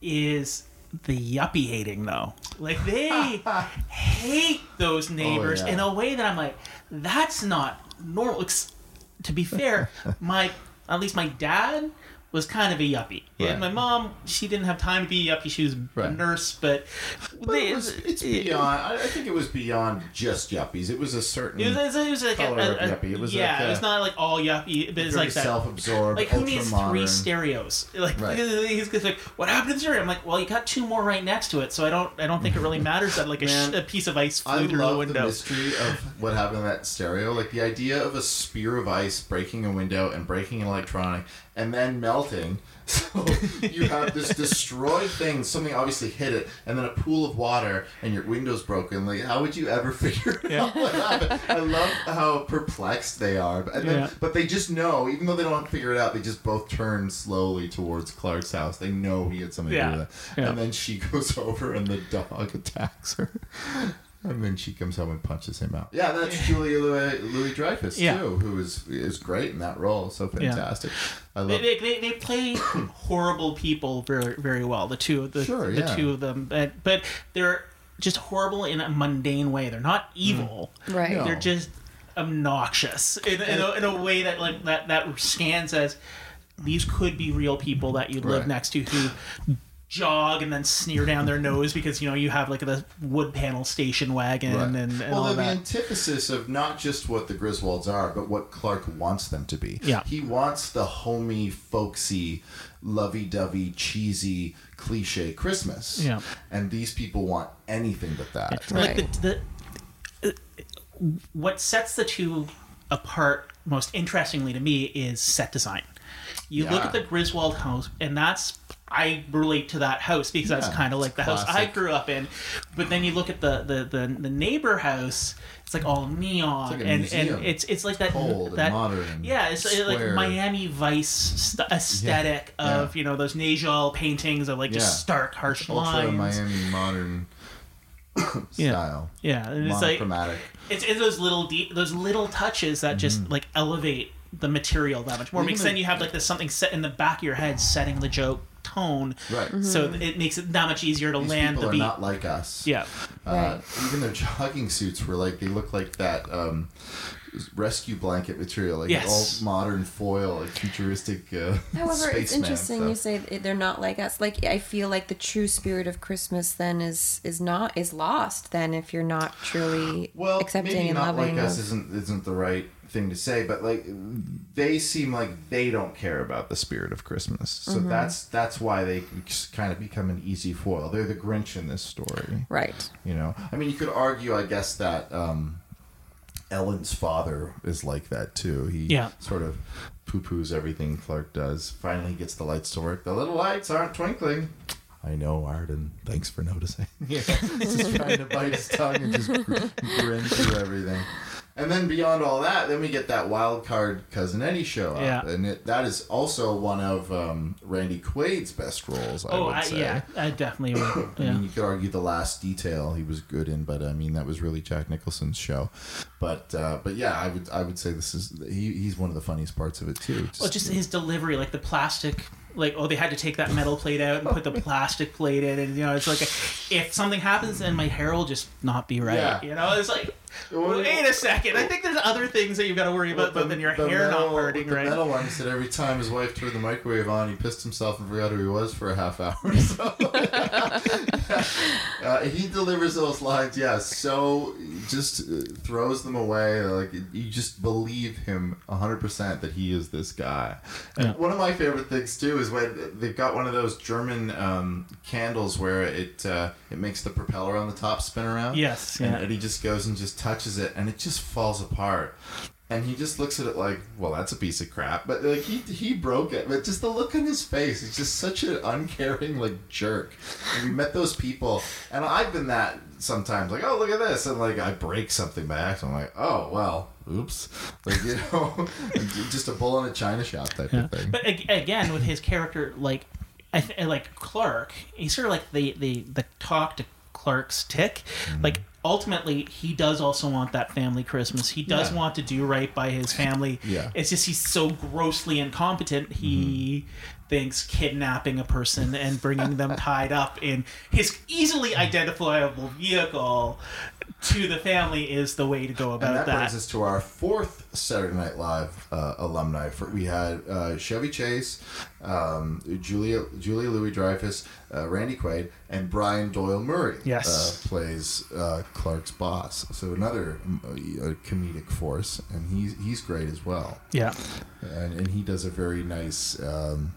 is the yuppie hating though? Like they [LAUGHS] hate those oh, neighbors Oh, yeah. in a way that I'm like, that's not normal. To be fair, [LAUGHS] my at least my dad was kind of a yuppie. Right. And my mom, she didn't have time to be a yuppie. She was a nurse, but, But they, it was, it's beyond. I, I think it was beyond just yuppies. It was a certain. It was, it was, like a, Color of a- a- yuppie. It was yeah, like it was not like all yuppie, but it's like that. self-absorbed, Like who needs three ultra-modern. stereos? [LAUGHS] Like Right. [LAUGHS] he's just like, what happened to the stereo? I'm like, well, you got two more right next to it, so I don't, I don't think it really [LAUGHS] matters that like a, sh- Man, a piece of ice I flew through the love the window. mystery of what happened to that stereo. Like the idea of a spear of ice breaking a window and breaking an electronic and then melting. [LAUGHS] So you have this destroyed thing. Something obviously hit it, and then a pool of water, and your window's broken. Like, how would you ever [LAUGHS] figure out what happened? I love how perplexed they are, but, then, Yeah. but they just know, even though they don't figure it out, they just both turn slowly towards Clark's house. They know he had something to do with that. Yeah. And then she [LAUGHS] goes over, and the dog attacks her. And then she comes home and punches him out. Yeah, that's Julia Louis, Louis Dreyfus Yeah. too, who is is great in that role. So fantastic. I love. they, they, they play [COUGHS] horrible people very very well. The two the, Sure, the two of them, but, but they're just horrible in a mundane way. They're not mm. evil. Right. No. They're just obnoxious in, in, a, in a way that like that that scans as these could be real people that you live Right. next to who jog and then sneer down their nose because you know you have like the wood panel station wagon Right. and, and well, all they're the antithesis of not just what the Griswolds are, but what Clark wants them to be. Yeah. He wants the homey, folksy, lovey-dovey, cheesy, cliche Christmas. Yeah. And these people want anything but that. like Right. the, the uh, what sets the two apart most interestingly to me is set design you look at the griswold house and that's i relate to that house because that's kind of like it's the house i grew up in but then you look at the the the, the neighbor house it's like all neon like and museum. and it's it's like that Cold that modern yeah it's uh, like miami vice st- aesthetic Yeah, of yeah. you know those Nagel paintings of like Yeah. just stark harsh Ultra lines Miami modern [COUGHS] style. yeah and it's like it's, it's those little de- those little touches that just like elevate the material that much more Mm-hmm. Even because the- then you have like this something set in the back of your head setting the joke tone Right. so it makes it that much easier to These land people the are beat not like us. yeah Uh, Right. Even their jogging suits were like they look like that um, rescue blanket material, like Yes. all modern foil, like futuristic. Uh, However, it's interesting stuff. you say they're not like us. Like I feel like the true spirit of Christmas then is is not is lost. Then if you're not truly Well, accepting maybe and not loving like us of- isn't isn't the right thing to say, but like they seem like they don't care about the spirit of Christmas. So Mm-hmm. that's that's why they kind of become an easy foil. They're the Grinch in this story. right. You know, I mean, you could argue, I guess, that um, Ellen's father is like that too. He Yeah. sort of poo poos everything Clark does. Finally gets the lights to work. The little lights aren't twinkling. I know, Arden. Thanks for noticing. [LAUGHS] Yeah. [LAUGHS] just trying to bite his tongue and just gr- grin through everything. And then beyond all that, then we get that wild card cousin Eddie show up, Yeah. and it, that is also one of um, Randy Quaid's best roles. I Oh, would I, say. yeah, I definitely would. [COUGHS] I mean, you could argue the last detail he was good in, but I mean that was really Jack Nicholson's show. But uh, but yeah, I would I would say this is he, he's one of the funniest parts of it too. Well, just his delivery, like the plastic, like oh, they had to take that metal plate out and put the plastic plate in, and you know, it's like a, if something happens, then my hair will just not be right. Yeah. You know, it's like wait a second. I think there's other things that you've got to worry about, but then your the hair metal, not parting the right. metal one said every time his wife turned the microwave on, he pissed himself and forgot who he was for a half hour. [LAUGHS] So, [LAUGHS] uh, he delivers those lines, yeah, so just uh, throws them away. Like you just believe him hundred percent that he is this guy. And Yeah. one of my favorite things too is when they've got one of those German um, candles where it uh, it makes the propeller on the top spin around. Yes, and yeah. Eddie just goes and just touches it, and it just falls apart. And he just looks at it like, well, that's a piece of crap. But like he he broke it. But just the look on his face, he's just such an uncaring like jerk. And we met those people, and I've been that sometimes. Like, oh, look at this, and like I break something by accident. I'm like, oh well, oops. Like you know, [LAUGHS] just a bull in a china shop type of thing. But again, with his character, like I th- like Clark, he's sort of like the the the talk to Clark's tick. Mm-hmm. Like ultimately, he does also want that family Christmas. He does Yeah. want to do right by his family. [LAUGHS] Yeah. Mm-hmm. It's just he's so grossly incompetent. He thinks kidnapping a person and bringing them tied up in his easily identifiable vehicle to the family is the way to go And about that, That brings us to our fourth Saturday Night Live uh, alumni. For, we had uh, Chevy Chase, um, Julia Julia Louis Dreyfus, uh, Randy Quaid, and Brian Doyle Murray. Yes. uh, plays uh, Clark's boss. So another uh, comedic force, and he's he's great as well. Yeah. And, and he does a very nice. Um,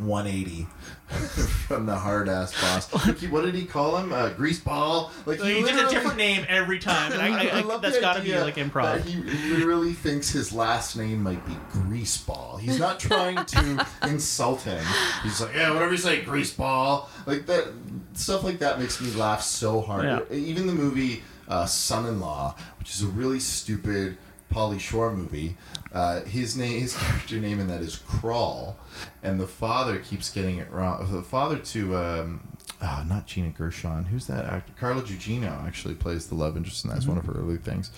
180 [LAUGHS] from the hard ass boss. [LAUGHS] What did he call him? Uh, grease ball. Like He did a different name every time. [LAUGHS] And I, I, I, love that's got to be like improv. He literally thinks his last name might be Greaseball. He's not trying to insult him. He's like, yeah, whatever you say, Greaseball. Like that stuff like that makes me laugh so hard. Yeah. Even the movie uh, Son-in-Law, which is a really stupid Pauly Shore movie. Uh, his name, his [LAUGHS] character name in that is Crawl, and the father keeps getting it wrong. The father to um, ah, not Gina Gershon. Who's that actor? Carla Gugino actually plays the love interest, and that's one of her early things.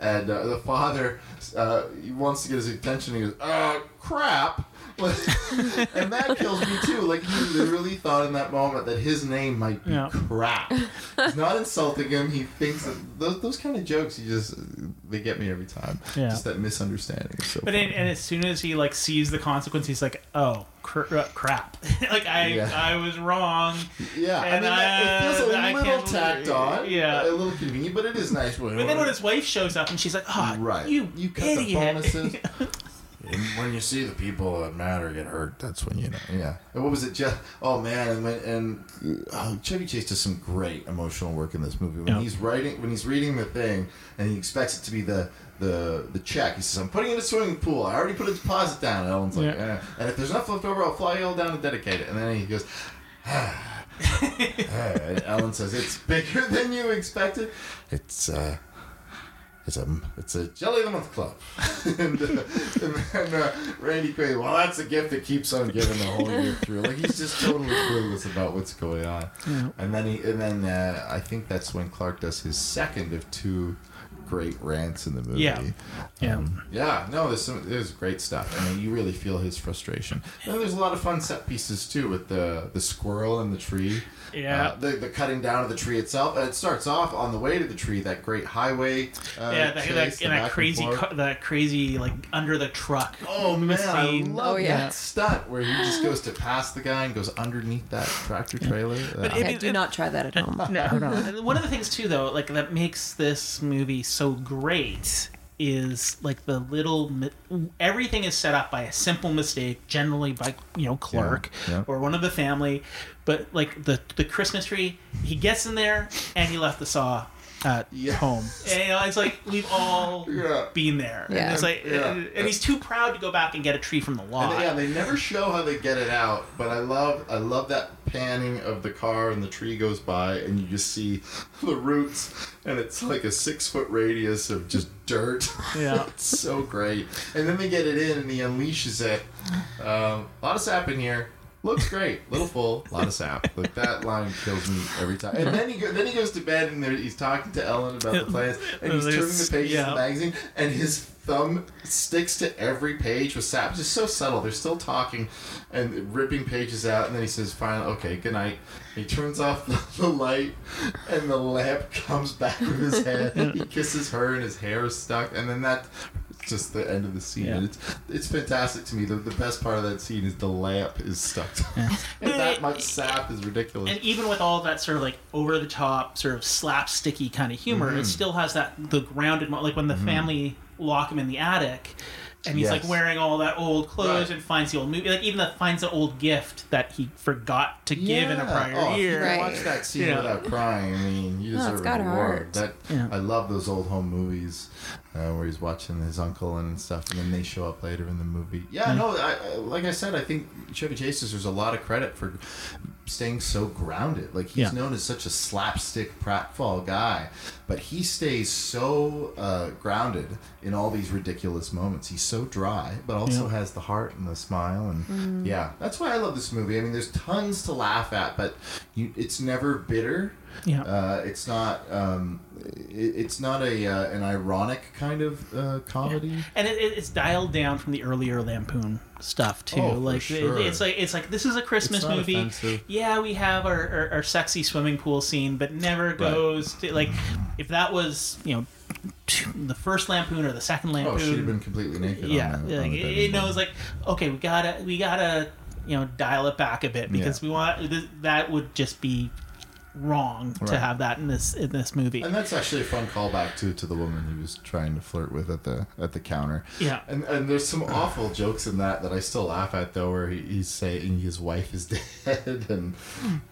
And uh, the father uh, wants to get his attention. He goes, "Uh, crap." And that kills me too. Like he literally thought in that moment that his name might be Yeah. crap. He's not insulting him. He thinks that those, those kind of jokes. You just they get me every time. Yeah. Just that misunderstanding. so But and as soon as he like sees the consequence, he's like, "Oh, cr- uh, crap! [LAUGHS] like I, Yeah. I was wrong." yeah, I and, mean that, it feels a little tacked on. yeah. a little convenient, but it is nice. But then when his wife shows up and she's like, "Oh, right, you, you cut idiot!" the bonuses. [LAUGHS] And when you see the people that matter get hurt, that's when you know. Yeah. And what was it, Jeff? Oh man, and when, and oh, Chevy Chase does some great emotional work in this movie. When Yeah. he's writing, when he's reading the thing, and he expects it to be the the the check. He says, "I'm putting in a swimming pool. I already put a deposit down." And Ellen's like, Yeah. eh. "And if there's enough left over, I'll fly you all down and dedicate it." And then he goes. [LAUGHS] and Ellen says, "It's bigger than you expected. It's uh, it's a it's a jelly of the month club." [LAUGHS] and, uh, and then uh, Randy Quaid, well, that's a gift that keeps on giving the whole year through. Like he's just totally clueless about what's going on. And then he and then uh, I think that's when Clark does his second of two great rants in the movie. Yeah. Yeah. Um, yeah, no, there's some, there's great stuff. I mean, you really feel his frustration. And there's a lot of fun set pieces too with the the squirrel and the tree. Yeah. Uh, the, the cutting down of the tree itself, and it starts off on the way to the tree. That great highway. Uh, yeah, that, chase, that, the and that crazy, forth. cu- that crazy like under the truck. Oh man, I love Oh, yeah. that stunt where he just goes to [GASPS] pass the guy and goes underneath that tractor trailer. But Uh, it- Okay, do not try that at [LAUGHS] home. no, no. One of the things too, though, like that makes this movie so great is like the little everything is set up by a simple mistake, generally by you know Clark Yeah, yeah. or one of the family. But like the the Christmas tree, he gets in there and he left the saw at Yeah. home. [LAUGHS] And, you know, it's like we've all Yeah. been there. Yeah. And it's like, Yeah. and he's too proud to go back and get a tree from the lot. And yeah, they never show how they get it out, but I love I love that panning of the car and the tree goes by and you just see [LAUGHS] the roots and it's like a six foot radius of just dirt. Yeah. [LAUGHS] it's so great. And then they get it in and he unleashes it. Um, a lot of sap in here. Looks great, little full, a lot of sap. Like that line kills me every time. And then he go, then he goes to bed and there, he's talking to Ellen about the plans, and he's turning the pages of the magazine, and his thumb sticks to every page with sap. It's just so subtle. They're still talking and ripping pages out, and then he says, "Finally, okay, good night." He turns off the, the light, and the lamp comes back with his head. He kisses her, and his hair is stuck, and then that. It's Just the end of the scene. Yeah. And it's it's fantastic to me. The, the best part of that scene is the lamp is stuck. and [LAUGHS] that much sap is ridiculous. and even with all that sort of like over the top sort of slapsticky kind of humor Mm-hmm. it still has that the grounded like when the family lock him in the attic and he's like wearing all that old clothes Right. and finds the old movie like even that finds the old gift that he forgot to give in a prior oh, If you year can Right. watch that scene Yeah. without crying, I mean, you deserve got a reward. heart. That Yeah. I love those old home movies uh, where he's watching his uncle and stuff, and then they show up later in the movie. Yeah, no, I, I, like I said, I think Chevy Chase deserves a lot of credit for staying so grounded. Like he's Yeah. known as such a slapstick pratfall guy, but he stays so uh, grounded in all these ridiculous moments. He's so dry, but also Yeah. has the heart and the smile, and yeah, that's why I love this movie. I mean, there's tons to laugh at, but you, it's never bitter. Yeah. Uh, it's not. Um, it, it's not a uh, an ironic kind of uh, comedy. and it, it, it's dialed down from the earlier lampoon stuff too Oh, like sure. it- it's like it's like this is a christmas movie offensive. yeah we have our, our, our sexy swimming pool scene but never goes to like if that was you know the first lampoon or the second lampoon Oh, she'd have been completely naked. yeah on the, on like, the it, it knows like okay we gotta we gotta you know dial it back a bit because Yeah. we want th- that would just be wrong to have that in this in this movie And that's actually a fun callback too to the woman he was trying to flirt with at the at the counter. Yeah. And and there's some awful jokes in that that I still laugh at though, where he, he's saying his wife is [LAUGHS] dead, and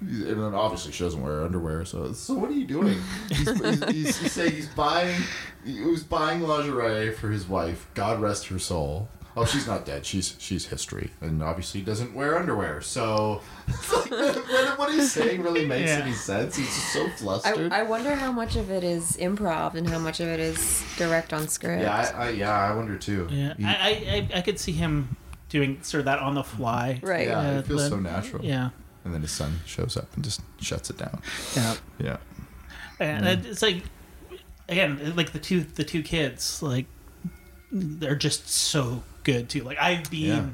and then obviously she doesn't wear underwear. So so what are you doing? He's, he's, he's, he's saying he's buying he was buying lingerie for his wife. God rest her soul. Oh, she's not dead. She's she's history, and obviously doesn't wear underwear. So, [LAUGHS] what, what he's saying really makes Yeah. any sense. He's just so I, flustered. I wonder how much of it is improv and how much of it is direct on script. Yeah, I, I yeah, I wonder too. yeah He- I, I I I could see him doing sort of that on the fly Right. yeah, Uh, it feels the- so natural. yeah And then his son shows up and just shuts it down. yeah Yeah. and it- it's like again like the two the two kids like they're just so good too. Like i've been Yeah.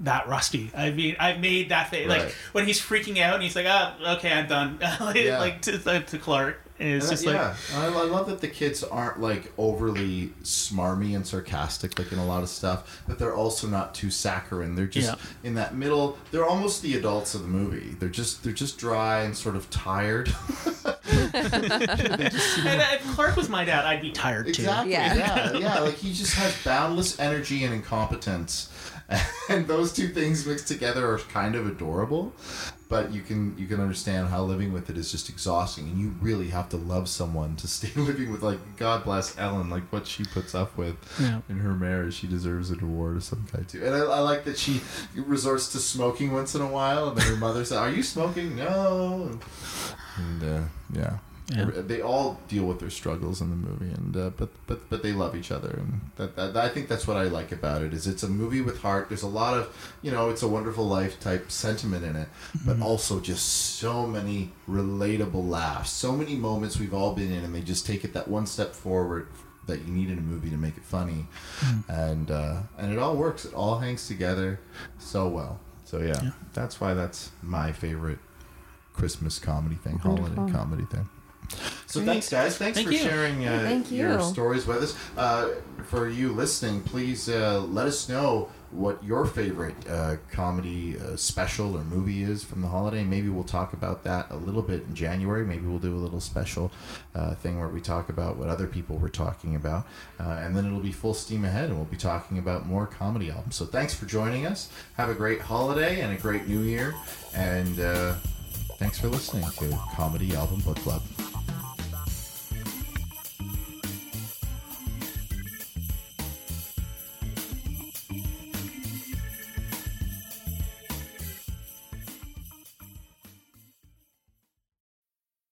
that rusty. I mean i've made that thing. Like when he's freaking out and he's like oh okay i'm done. [LAUGHS] Like, Yeah. like to, to clark and it's And just that- like yeah, I, I love that the kids aren't like overly smarmy and sarcastic like in a lot of stuff, but they're also not too saccharine. They're just Yeah. in that middle. They're almost the adults of the movie. They're just they're just dry and sort of tired. [LAUGHS] and if clark was my dad i'd be tired too Exactly. Yeah. Yeah. yeah, Like he just has boundless energy and incompetence, [LAUGHS] and those two things mixed together are kind of adorable. But you can you can understand how living with it is just exhausting, and you really have to love someone to [LAUGHS] stay living with. Like God bless Ellen, like what she puts up with Yeah. in her marriage, she deserves an award of some kind too. And I, I like that she resorts to smoking once in a while, and then her mother says, "Are you smoking?" No. And uh, yeah. Yeah. They all deal with their struggles in the movie, and uh, but but but they love each other, and that, that I think that's what I like about it. Is it's a movie with heart. There's a lot of you know, it's a Wonderful Life type sentiment in it, but also just so many relatable laughs, so many moments we've all been in, and they just take it that one step forward that you need in a movie to make it funny, and uh, and it all works. It all hangs together so well. So yeah, Yeah. that's why that's my favorite Christmas comedy thing, holiday comedy thing. So Great. thanks, guys. Thanks Thank for you. sharing uh, Thank your stories with us. Uh, for you listening, please uh, let us know what your favorite uh, comedy uh, special or movie is from the holiday. Maybe we'll talk about that a little bit in January. Maybe we'll do a little special uh, thing where we talk about what other people were talking about. Uh, and then it'll be full steam ahead, and we'll be talking about more comedy albums. So thanks for joining us. Have a great holiday and a great new year. And uh, thanks for listening to Comedy Album Book Club.